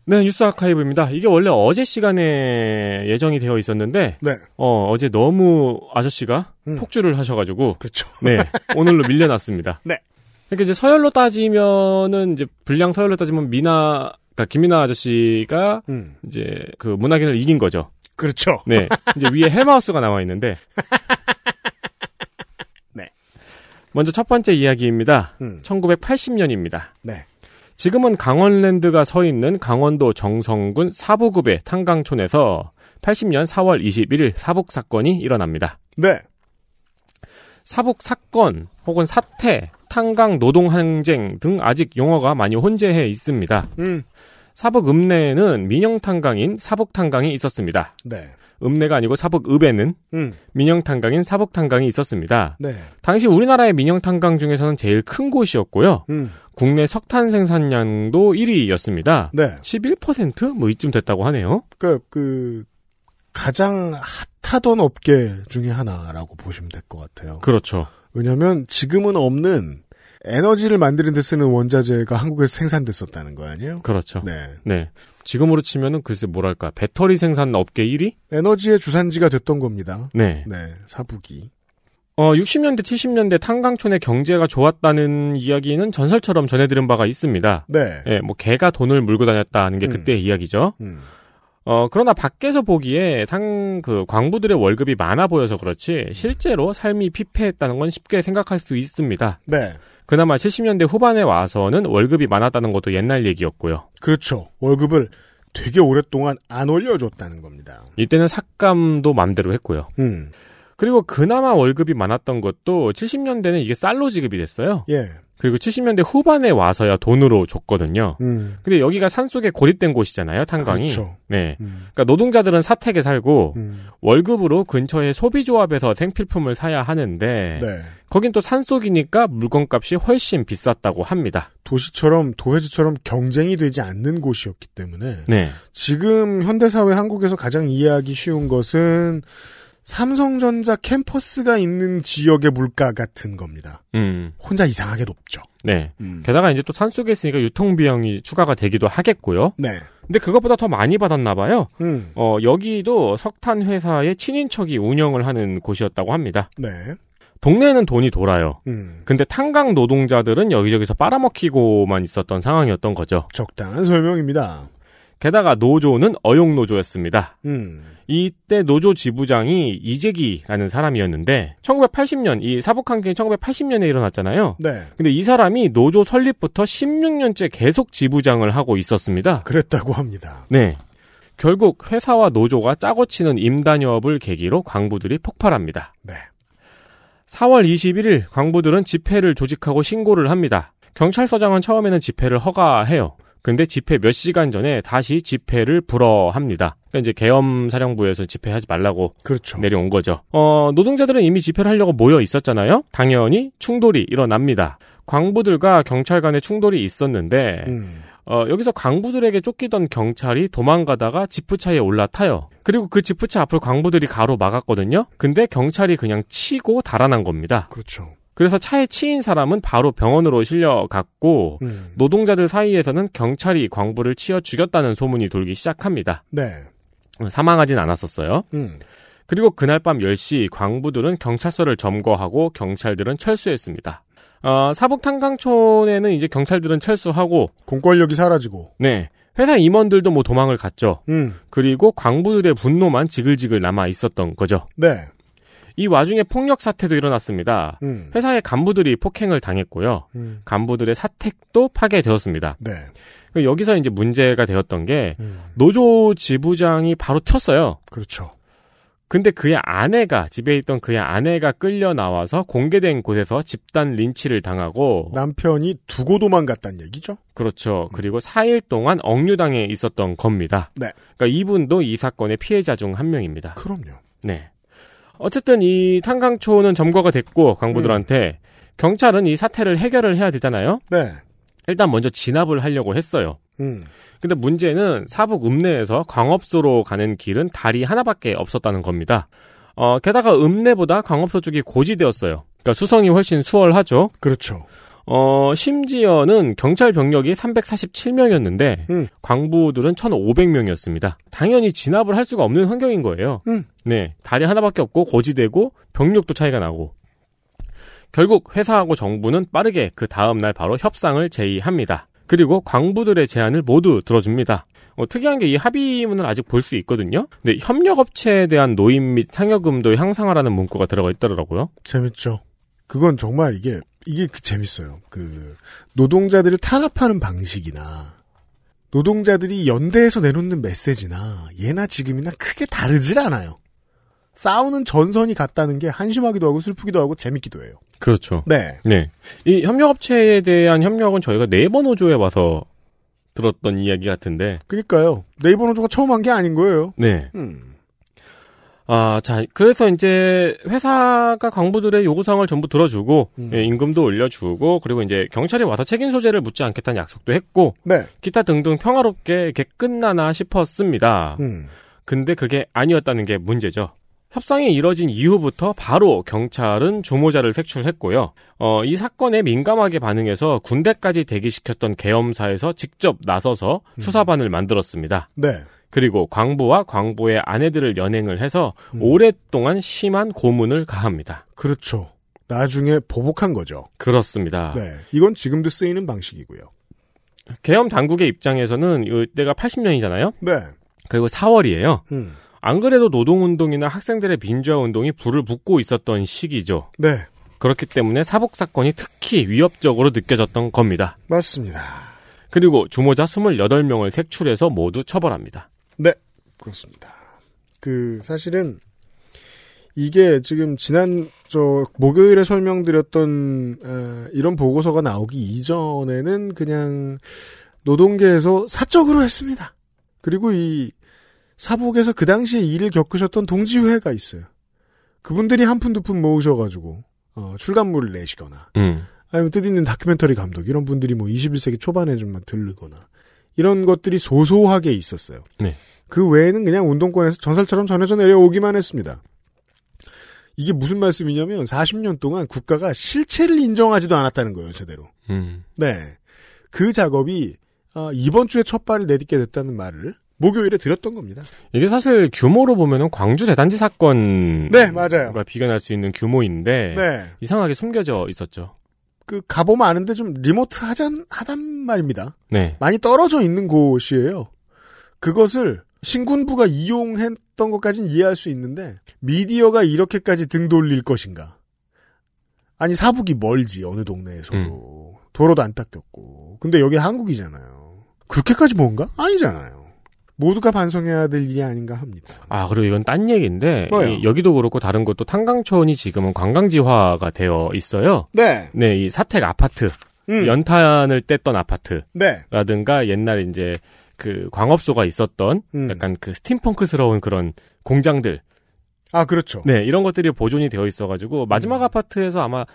네, 뉴스 아카이브입니다. 이게 원래 어제 시간에 예정이 되어 있었는데, 네. 어, 어제 너무 아저씨가 음. 폭주를 하셔가지고, 그렇죠. 네, <laughs> 오늘로 밀려났습니다. 네. 그러니까 이제 서열로 따지면은, 이제 분량 서열로 따지면 미나, 그러니까 김미나 아저씨가 음. 이제 그 문학인을 이긴 거죠. 그렇죠. 네. 이제 위에 <laughs> 헬마우스가 나와 있는데, 네. 먼저 첫 번째 이야기입니다. 음. 1980년입니다. 네. 지금은 강원랜드가 서 있는 강원도 정성군 사부급의 탄강촌에서 80년 4월 21일 사북 사건이 일어납니다. 네. 사북 사건 혹은 사태, 탄강 노동 항쟁 등 아직 용어가 많이 혼재해 있습니다. 음. 사북 읍내에는 민영 탄강인 사북 탄강이 있었습니다. 네. 읍내가 아니고 사북 읍에는 음. 민영 탄강인 사북 탄강이 있었습니다. 네. 당시 우리나라의 민영 탄강 중에서는 제일 큰 곳이었고요. 음. 국내 석탄 생산량도 1위였습니다. 네. 11%뭐 이쯤 됐다고 하네요. 그, 그, 가장 핫하던 업계 중에 하나라고 보시면 될 것 같아요. 그렇죠. 왜냐면 지금은 없는 에너지를 만드는 데 쓰는 원자재가 한국에서 생산됐었다는 거 아니에요? 그렇죠. 네. 네. 지금으로 치면은 글쎄 뭐랄까 배터리 생산 업계 1위? 에너지의 주산지가 됐던 겁니다. 네. 네, 사북이. 어 60년대 70년대 탄강촌의 경제가 좋았다는 이야기는 전설처럼 전해들은 바가 있습니다. 네. 예, 뭐 개가 돈을 물고 다녔다는 게 음. 그때의 이야기죠. 음. 어 그러나 밖에서 보기에 탕그 광부들의 월급이 많아 보여서 그렇지 실제로 삶이 피폐했다는 건 쉽게 생각할 수 있습니다. 네. 그나마 70년대 후반에 와서는 월급이 많았다는 것도 옛날 얘기였고요. 그렇죠. 월급을 되게 오랫동안 안 올려줬다는 겁니다. 이때는 삭감도 맘대로 했고요. 음. 그리고 그나마 월급이 많았던 것도 70년대는 이게 쌀로 지급이 됐어요. 예. 그리고 70년대 후반에 와서야 돈으로 줬거든요. 음. 근데 여기가 산속에 고립된 곳이잖아요, 탄광이. 그렇죠. 네. 음. 그러니까 노동자들은 사택에 살고 음. 월급으로 근처의 소비 조합에서 생필품을 사야 하는데 네. 거긴 또 산속이니까 물건값이 훨씬 비쌌다고 합니다. 도시처럼 도회지처럼 경쟁이 되지 않는 곳이었기 때문에 네. 지금 현대 사회 한국에서 가장 이해하기 쉬운 것은 삼성전자 캠퍼스가 있는 지역의 물가 같은 겁니다. 음. 혼자 이상하게 높죠. 네. 음. 게다가 이제 또 산속에 있으니까 유통 비용이 추가가 되기도 하겠고요. 네. 근데 그것보다 더 많이 받았나 봐요. 음. 어, 여기도 석탄 회사의 친인척이 운영을 하는 곳이었다고 합니다. 네. 동네에는 돈이 돌아요. 음. 근데 탄광 노동자들은 여기저기서 빨아먹히고만 있었던 상황이었던 거죠. 적당한 설명입니다. 게다가 노조는 어용 노조였습니다. 음. 이때 노조 지부장이 이재기라는 사람이었는데 1980년 이 사북항쟁이 1980년에 일어났잖아요. 네. 근데 이 사람이 노조 설립부터 16년째 계속 지부장을 하고 있었습니다. 그랬다고 합니다. 네. 결국 회사와 노조가 짜고 치는 임단협을 계기로 광부들이 폭발합니다. 네. 4월 21일 광부들은 집회를 조직하고 신고를 합니다. 경찰서장은 처음에는 집회를 허가해요. 근데 집회 몇 시간 전에 다시 집회를 불허합니다. 그러니까 이제 계엄 사령부에서 집회하지 말라고 그렇죠. 내려온 거죠. 어, 노동자들은 이미 집회를 하려고 모여 있었잖아요. 당연히 충돌이 일어납니다. 광부들과 경찰 간의 충돌이 있었는데 음. 어, 여기서 광부들에게 쫓기던 경찰이 도망가다가 지프차에 올라타요. 그리고 그 지프차 앞을 광부들이 가로 막았거든요. 근데 경찰이 그냥 치고 달아난 겁니다. 그렇죠. 그래서 차에 치인 사람은 바로 병원으로 실려갔고 음. 노동자들 사이에서는 경찰이 광부를 치어 죽였다는 소문이 돌기 시작합니다. 네. 사망하진 않았었어요. 음. 그리고 그날 밤 10시 광부들은 경찰서를 점거하고 경찰들은 철수했습니다. 어, 사북 탄강촌에는 이제 경찰들은 철수하고 공권력이 사라지고 네. 회사 임원들도 뭐 도망을 갔죠. 음. 그리고 광부들의 분노만 지글지글 남아 있었던 거죠. 네. 이 와중에 폭력 사태도 일어났습니다. 음. 회사의 간부들이 폭행을 당했고요. 음. 간부들의 사택도 파괴되었습니다. 네. 그 여기서 이제 문제가 되었던 게 음. 노조 지부장이 바로 튀었어요. 그렇죠. 근데 그의 아내가 집에 있던 그의 아내가 끌려 나와서 공개된 곳에서 집단 린치를 당하고 남편이 두고 도망갔다는 얘기죠. 그렇죠. 그리고 4일 동안 억류당해 있었던 겁니다. 네. 그러니까 이분도 이 사건의 피해자 중 한 명입니다. 그럼요. 네. 어쨌든 이 탄강초는 점거가 됐고 광부들한테 경찰은 이 사태를 해결을 해야 되잖아요. 네. 일단 먼저 진압을 하려고 했어요. 음. 근데 문제는 사북 읍내에서 광업소로 가는 길은 다리 하나밖에 없었다는 겁니다. 어, 게다가 읍내보다 광업소 쪽이 고지되었어요. 그러니까 수성이 훨씬 수월하죠. 그렇죠. 어, 심지어는 경찰 병력이 347명이었는데 음. 광부들은 1,500명이었습니다. 당연히 진압을 할 수가 없는 환경인 거예요. 음. 네, 다리 하나밖에 없고 고지되고 병력도 차이가 나고 결국 회사하고 정부는 빠르게 그 다음 날 바로 협상을 제의합니다. 그리고 광부들의 제안을 모두 들어줍니다. 어, 특이한 게 이 합의문을 아직 볼 수 있거든요. 근데 협력업체에 대한 노임 및 상여금도 향상하라는 문구가 들어가 있더라고요. 재밌죠. 그건 정말 이게 이게 그 재밌어요. 그 노동자들을 탄압하는 방식이나 노동자들이 연대에서 내놓는 메시지나 예나 지금이나 크게 다르질 않아요. 싸우는 전선이 같다는 게 한심하기도 하고 슬프기도 하고 재밌기도 해요. 그렇죠. 네. 네. 이 협력업체에 대한 협력은 저희가 네이버 노조에 와서 들었던 이야기 같은데. 그니까요. 네이버 노조가 처음 한 게 아닌 거예요. 네. 음. 아, 자, 그래서 이제 회사가 광부들의 요구사항을 전부 들어주고, 음. 예, 임금도 올려주고, 그리고 이제 경찰이 와서 책임 소재를 묻지 않겠다는 약속도 했고, 네. 기타 등등 평화롭게 이렇게 끝나나 싶었습니다. 음. 근데 그게 아니었다는 게 문제죠. 협상이 이뤄진 이후부터 바로 경찰은 주모자를 색출했고요. 어, 이 사건에 민감하게 반응해서 군대까지 대기시켰던 계엄사에서 직접 나서서 수사반을 만들었습니다. 네. 그리고 광부와 광부의 아내들을 연행을 해서 오랫동안 심한 고문을 가합니다. 그렇죠. 나중에 보복한 거죠. 그렇습니다. 네. 이건 지금도 쓰이는 방식이고요. 계엄 당국의 입장에서는 이때가 80년이잖아요. 네. 그리고 4월이에요. 음. 안 그래도 노동운동이나 학생들의 민주화 운동이 불을 붙고 있었던 시기죠. 네. 그렇기 때문에 사복 사건이 특히 위협적으로 느껴졌던 겁니다. 맞습니다. 그리고 주모자 28명을 색출해서 모두 처벌합니다. 네. 그렇습니다. 그 사실은 이게 지금 지난 저 목요일에 설명드렸던 어, 이런 보고서가 나오기 이전에는 그냥 노동계에서 사적으로 했습니다. 그리고 이 사북에서 그 당시에 일을 겪으셨던 동지회가 있어요. 그분들이 한 푼 두 푼 모으셔가지고 어, 출간물을 내시거나 음. 아니면 뜻있는 다큐멘터리 감독 이런 분들이 뭐 21세기 초반에 좀만 들르거나 이런 것들이 소소하게 있었어요. 네. 그 외에는 그냥 운동권에서 전설처럼 전해져 내려오기만 했습니다. 이게 무슨 말씀이냐면 40년 동안 국가가 실체를 인정하지도 않았다는 거예요, 제대로. 음. 네. 그 작업이 아, 이번 주에 첫 발을 내딛게 됐다는 말을 목요일에 드렸던 겁니다. 이게 사실 규모로 보면은 광주 대단지 사건 네, 맞아요. 과 비견할 수 있는 규모인데 네. 이상하게 숨겨져 있었죠. 그 가보면 아는데 좀 리모트 하잔 하단 말입니다. 네. 많이 떨어져 있는 곳이에요. 그것을 신군부가 이용했던 것까지는 이해할 수 있는데 미디어가 이렇게까지 등 돌릴 것인가? 아니 사북이 멀지 어느 동네에서도 도로도 안 닦였고 근데 여기 한국이잖아요. 그렇게까지 뭔가? 아니잖아요. 모두가 반성해야 될 일이 아닌가 합니다. 아 그리고 이건 딴 얘기인데? 이- 여기도 그렇고 다른 것도 탄강촌이 지금은 관광지화가 되어 있어요. 네. 네, 이 사택 아파트 음. 연탄을 뗐던 아파트. 네. 라든가 옛날에 이제 그 광업소가 있었던 음. 약간 그 스팀펑크스러운 그런 공장들. 아 그렇죠. 네, 이런 것들이 보존이 되어 있어가지고 마지막 아파트에서 아마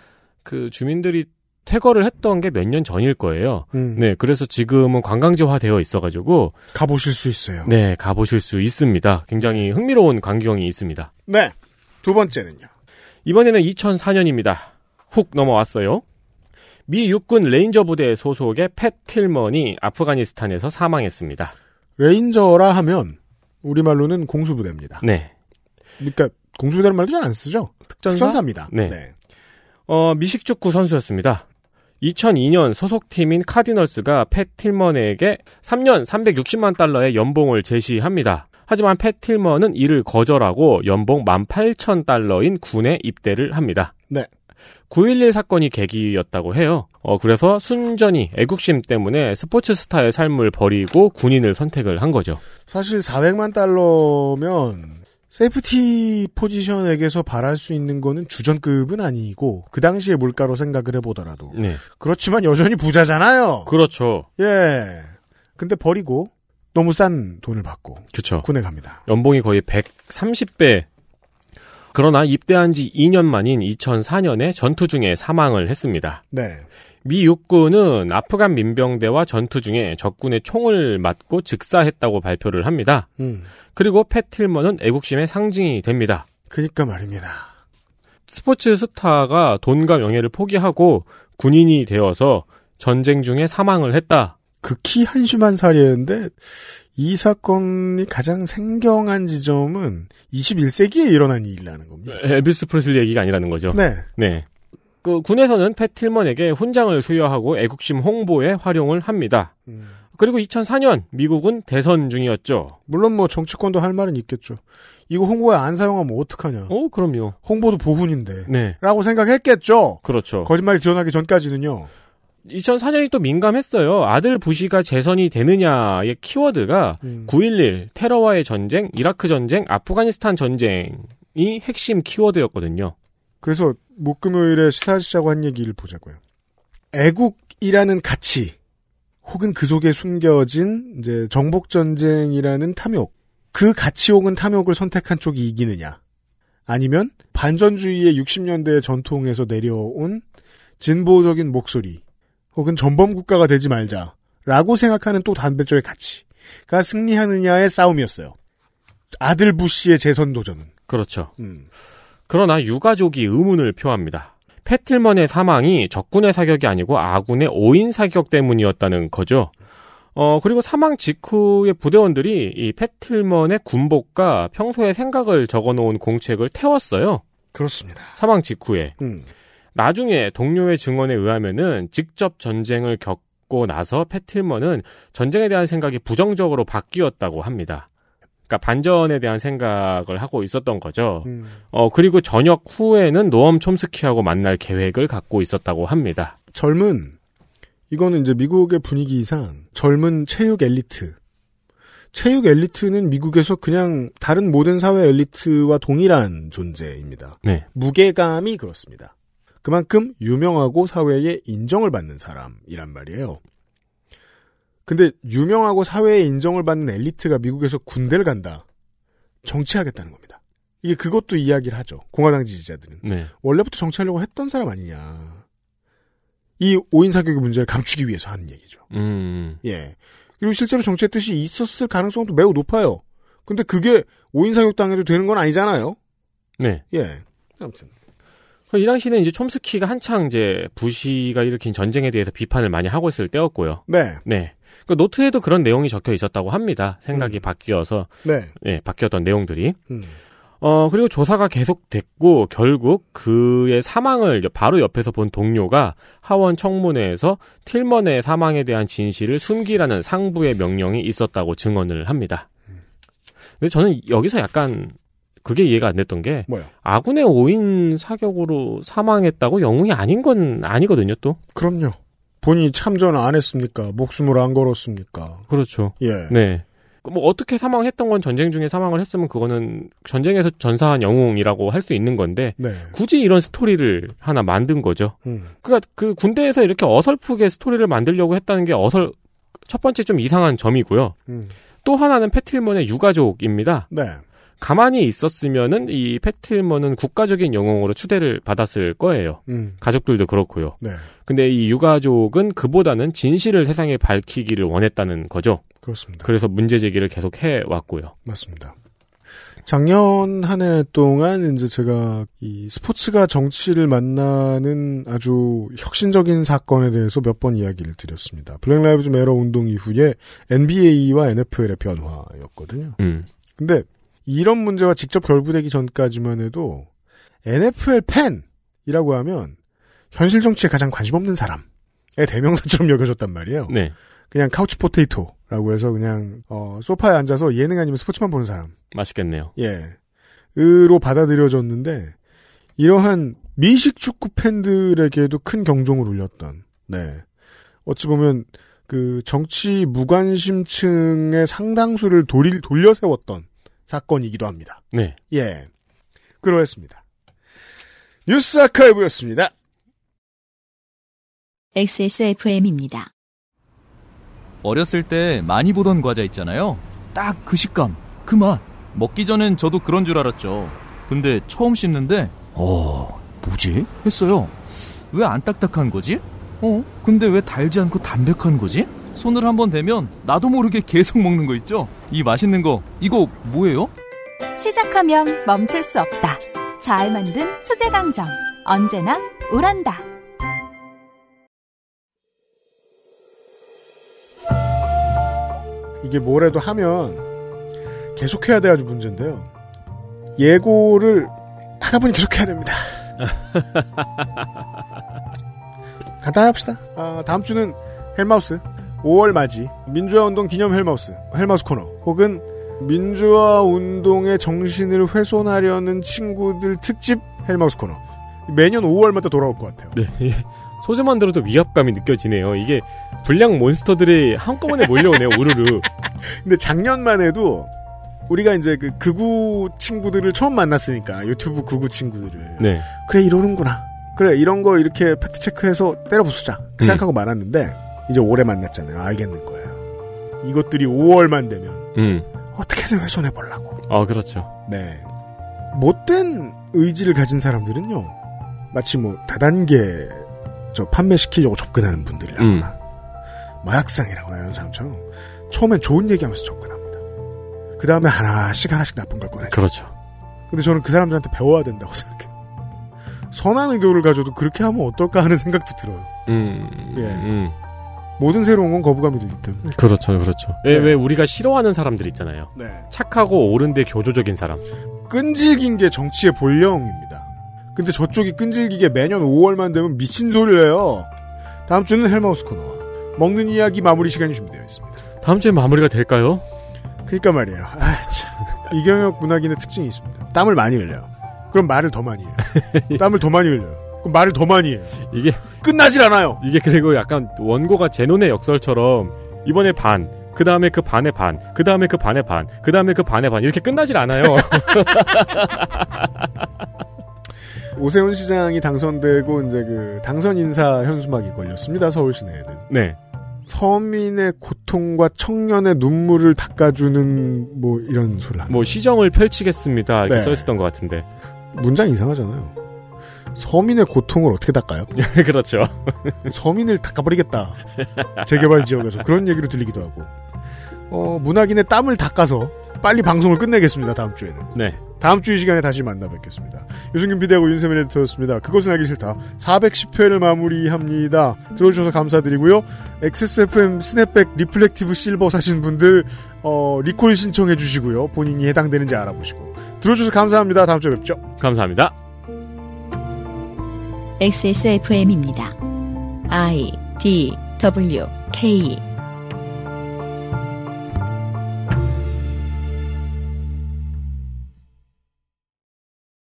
그 주민들이 퇴거를 했던 게 몇 년 전일 거예요. 음. 네, 그래서 지금은 관광지화 되어 있어가지고 가보실 수 있어요. 네 가보실 수 있습니다. 굉장히 흥미로운 광경이 있습니다. 네. 두 번째는요. 이번에는 2004년입니다. 훅 넘어왔어요. 미 육군 레인저 부대 소속의 팻 틸먼이 아프가니스탄에서 사망했습니다. 레인저라 하면 우리말로는 공수부대입니다. 네. 그러니까 공수부대라는 말도 잘 안 쓰죠. 특전사? 입니다 네. 어, 미식축구 선수였습니다. 2002년 소속팀인 카디널스가 팻 틸먼에게 3년 360만 달러의 연봉을 제시합니다. 하지만 팻 틸먼은 이를 거절하고 연봉 18,000달러인 군에 입대를 합니다. 네. 9.11 사건이 계기였다고 해요. 어, 그래서 순전히 애국심 때문에 스포츠 스타의 삶을 버리고 군인을 선택을 한 거죠. 사실 400만 달러면 safety 포지션에게서 바랄 수 있는 거는 주전급은 아니고 그 당시의 물가로 생각을 해보더라도 네. 그렇지만 여전히 부자잖아요. 그렇죠. 예. 근데 버리고 너무 싼 돈을 받고 그쵸. 군에 갑니다. 연봉이 거의 130배. 그러나 입대한 지 2년 만인 2004년에 전투 중에 사망을 했습니다. 네. 미 육군은 아프간 민병대와 전투 중에 적군의 총을 맞고 즉사했다고 발표를 합니다. 음. 그리고 패틸먼은 애국심의 상징이 됩니다. 그니까 말입니다. 스포츠 스타가 돈과 명예를 포기하고 군인이 되어서 전쟁 중에 사망을 했다. 극히 한심한 사례인데 이 사건이 가장 생경한 지점은 21세기에 일어난 일이라는 겁니다. 엘비스 프레슬리 얘기가 아니라는 거죠. 네. 네. 그 군에서는 패틸먼에게 훈장을 수여하고 애국심 홍보에 활용을 합니다. 음. 그리고 2004년 미국은 대선 중이었죠. 물론 뭐 정치권도 할 말은 있겠죠. 이거 홍보에 안 사용하면 어떡하냐. 어, 그럼요. 홍보도 보훈인데. 네. 라고 생각했겠죠. 그렇죠. 거짓말이 드러나기 전까지는요. 2004년이 또 민감했어요. 아들 부시가 재선이 되느냐의 키워드가 음. 9.11 테러와의 전쟁, 이라크 전쟁, 아프가니스탄 전쟁이 핵심 키워드였거든요. 그래서 목금요일에 시사하시자고 한 얘기를 보자고요. 애국이라는 가치 혹은 그 속에 숨겨진 이제 정복 전쟁이라는 탐욕 그 가치 혹은 탐욕을 선택한 쪽이 이기느냐 아니면 반전주의의 60년대 전통에서 내려온 진보적인 목소리 혹은 전범 국가가 되지 말자라고 생각하는 또 반대쪽의 가치가 승리하느냐의 싸움이었어요. 아들 부시의 재선 도전은 그렇죠. 음. 그러나 유가족이 의문을 표합니다. 패틀먼의 사망이 적군의 사격이 아니고 아군의 오인 사격 때문이었다는 거죠. 어, 그리고 사망 직후에 부대원들이 이 패틀먼의 군복과 평소의 생각을 적어 놓은 공책을 태웠어요. 그렇습니다. 사망 직후에. 음. 나중에 동료의 증언에 의하면은 직접 전쟁을 겪고 나서 패틀먼은 전쟁에 대한 생각이 부정적으로 바뀌었다고 합니다. 그러니까 반전에 대한 생각을 하고 있었던 거죠. 음. 어 그리고 저녁 후에는 노엄 촘스키하고 만날 계획을 갖고 있었다고 합니다. 젊은 이거는 이제 미국의 분위기상 젊은 체육 엘리트. 체육 엘리트는 미국에서 그냥 다른 모든 사회 엘리트와 동일한 존재입니다. 네. 무게감이 그렇습니다. 그만큼 유명하고 사회에 인정을 받는 사람이란 말이에요. 근데 유명하고 사회에 인정을 받는 엘리트가 미국에서 군대를 간다. 정치하겠다는 겁니다. 이게 그것도 이야기를 하죠. 공화당 지지자들은. 네. 원래부터 정치하려고 했던 사람 아니냐. 이 오인 사격의 문제를 감추기 위해서 하는 얘기죠. 음. 예. 그리고 실제로 정치의 뜻이 있었을 가능성도 매우 높아요. 근데 그게 오인 사격 당해도 되는 건 아니잖아요. 네. 예. 아무튼. 이 당시는 이제 촘스키가 한창 이제 부시가 일으킨 전쟁에 대해서 비판을 많이 하고 있을 때였고요. 네. 네. 그 노트에도 그런 내용이 적혀 있었다고 합니다. 생각이 바뀌어서 네. 예, 바뀌었던 내용들이. 음. 어, 그리고 조사가 계속됐고, 결국 그의 사망을 바로 옆에서 본 동료가 하원 청문회에서 틸먼의 사망에 대한 진실을 숨기라는 상부의 명령이 있었다고 증언을 합니다. 근데 저는 여기서 약간 그게 이해가 안 됐던 게, 뭐요? 아군의 오인 사격으로 사망했다고 영웅이 아닌 건 아니거든요, 또. 그럼요. 본인이 참전 안 했습니까? 목숨을 안 걸었습니까? 그렇죠. 예. 네. 그뭐 어떻게 사망했던 건 전쟁 중에 사망을 했으면 그거는 전쟁에서 전사한 영웅이라고 할 수 있는 건데 네. 굳이 이런 스토리를 하나 만든 거죠. 음. 그러니까 그 군대에서 이렇게 어설프게 스토리를 만들려고 했다는 게 어설 첫 번째 좀 이상한 점이고요. 음. 또 하나는 패틸먼의 유가족입니다. 네. 가만히 있었으면은 이 패틸먼은 국가적인 영웅으로 추대를 받았을 거예요. 음. 가족들도 그렇고요. 네. 근데 이 유가족은 그보다는 진실을 세상에 밝히기를 원했다는 거죠. 그렇습니다. 그래서 문제 제기를 계속 해 왔고요. 맞습니다. 작년 한 해 동안 이제 제가 이 스포츠가 정치를 만나는 아주 혁신적인 사건에 대해서 몇 번 이야기를 드렸습니다. 블랙 라이브즈 메러 운동 이후에 NBA와 NFL의 변화였거든요. 음. 근데 이런 문제와 직접 결부되기 전까지만 해도 NFL 팬이라고 하면 현실 정치에 가장 관심 없는 사람의 대명사처럼 <laughs> 여겨졌단 말이에요. 네. 그냥 카우치 포테이토라고 해서 그냥 어 소파에 앉아서 예능 아니면 스포츠만 보는 사람. 맛있겠네요. 예. 으로 받아들여졌는데 이러한 미식 축구 팬들에게도 큰 경종을 울렸던 네. 어찌 보면 그 정치 무관심층의 상당수를 돌, 돌려 세웠던 사건이기도 합니다. 네. 예. 그러했습니다. 뉴스 아카이브였습니다. XSFM입니다. 어렸을 때 많이 보던 과자 있잖아요. 딱 그 식감, 그 맛. 먹기 전엔 저도 그런 줄 알았죠. 근데 처음 씹는데, 어, 뭐지? 했어요. 왜 안 딱딱한 거지? 어? 근데 왜 달지 않고 담백한 거지? 손을 한번 대면 나도 모르게 계속 먹는 거 있죠? 이 맛있는 거, 이거 뭐예요? 시작하면 멈출 수 없다. 잘 만든 수제 강정. 언제나 우란다. 이게 뭐래도 하면 계속해야 돼 아주 문제인데요. 예고를 하다 보니 계속해야 됩니다. <laughs> 간단히 합시다. 아, 다음 주는 헬마우스 5월 맞이 민주화 운동 기념 헬마우스 헬마우스 코너 혹은 민주화 운동의 정신을 훼손하려는 친구들 특집 헬마우스 코너 매년 5월마다 돌아올 것 같아요. 네. 이게 소재만 들어도 위압감이 느껴지네요. 이게 불량 몬스터들이 한꺼번에 몰려오네요. <laughs> 우르르. 근데 작년만 해도 우리가 이제 그 극우 친구들을 처음 만났으니까 유튜브 극우 친구들을 네. 그래 이러는구나. 그래 이런 거 이렇게 팩트 체크해서 때려 부수자 그 생각하고 말았는데 이제 올해 만났잖아요. 알겠는 거예요. 이것들이 5월만 되면 음. 어떻게든 훼손해 보려고. 아, 그렇죠. 네. 못된 의지를 가진 사람들은요. 마치 뭐 다단계 저 판매시키려고 접근하는 분들이라거나 마약상이라거나 이런 사람처럼 처음엔 좋은 얘기하면서 접근합니다. 그 다음에 하나씩 하나씩 나쁜 걸 꺼내죠. 그렇죠. 근데 저는 그 사람들한테 배워야 된다고 생각해요. 선한 의도를 가져도 그렇게 하면 어떨까 하는 생각도 들어요. 음. 예. 음. 모든 새로운 건 거부감이 들기 때문에. 그렇죠, 그렇죠. 왜, 왜 우리가 싫어하는 사람들 있잖아요. 네. 착하고 옳은데 교조적인 사람. 끈질긴 게 정치의 본령입니다. 근데 저쪽이 끈질기게 매년 5월만 되면 미친 소리를 해요. 다음 주는 헬마우스 코너와 먹는 이야기 마무리 시간이 준비되어 있습니다. 다음 주에 마무리가 될까요? 그러니까 말이에요. 아, 참. 이경혁 문학인의 특징이 있습니다. 땀을 많이 흘려요. 그럼 말을 더 많이 해요. <laughs> 땀을 더 많이 흘려요. 그럼 말을 더 많이 해요. 이게 끝나질 않아요. 이게 그리고 약간 원고가 제논의 역설처럼 이번에 반, 그 다음에 그 반의 반, 그 다음에 그 반의 반, 그 다음에 그 반의 반 이렇게 끝나질 않아요. <laughs> 오세훈 시장이 당선되고 이제 그 당선 인사 현수막이 걸렸습니다. 서울 시내에는. 네. 서민의 고통과 청년의 눈물을 닦아주는 뭐 이런 합니다. 뭐 시정을 펼치겠습니다. 이렇게 네. 써있었던 것 같은데. 문장 이상하잖아요. 서민의 고통을 어떻게 닦아요? <laughs> 그렇죠. 서민을 닦아버리겠다. 재개발 지역에서 그런 얘기로 들리기도 하고. 어, 문학인의 땀을 닦아서 빨리 방송을 끝내겠습니다. 다음 주에는. 네. 다음 주 이 시간에 다시 만나 뵙겠습니다. 유승균 PD하고 윤세민 에디터였습니다. 그것은 알기 싫다. 410회를 마무리합니다. 들어주셔서 감사드리고요. XSFM snapback reflective silver 사신 분들 어, 리콜 신청해 주시고요. 본인이 해당되는지 알아보시고. 들어주셔서 감사합니다. 다음 주에 뵙죠. 감사합니다. XSFM입니다. I D W K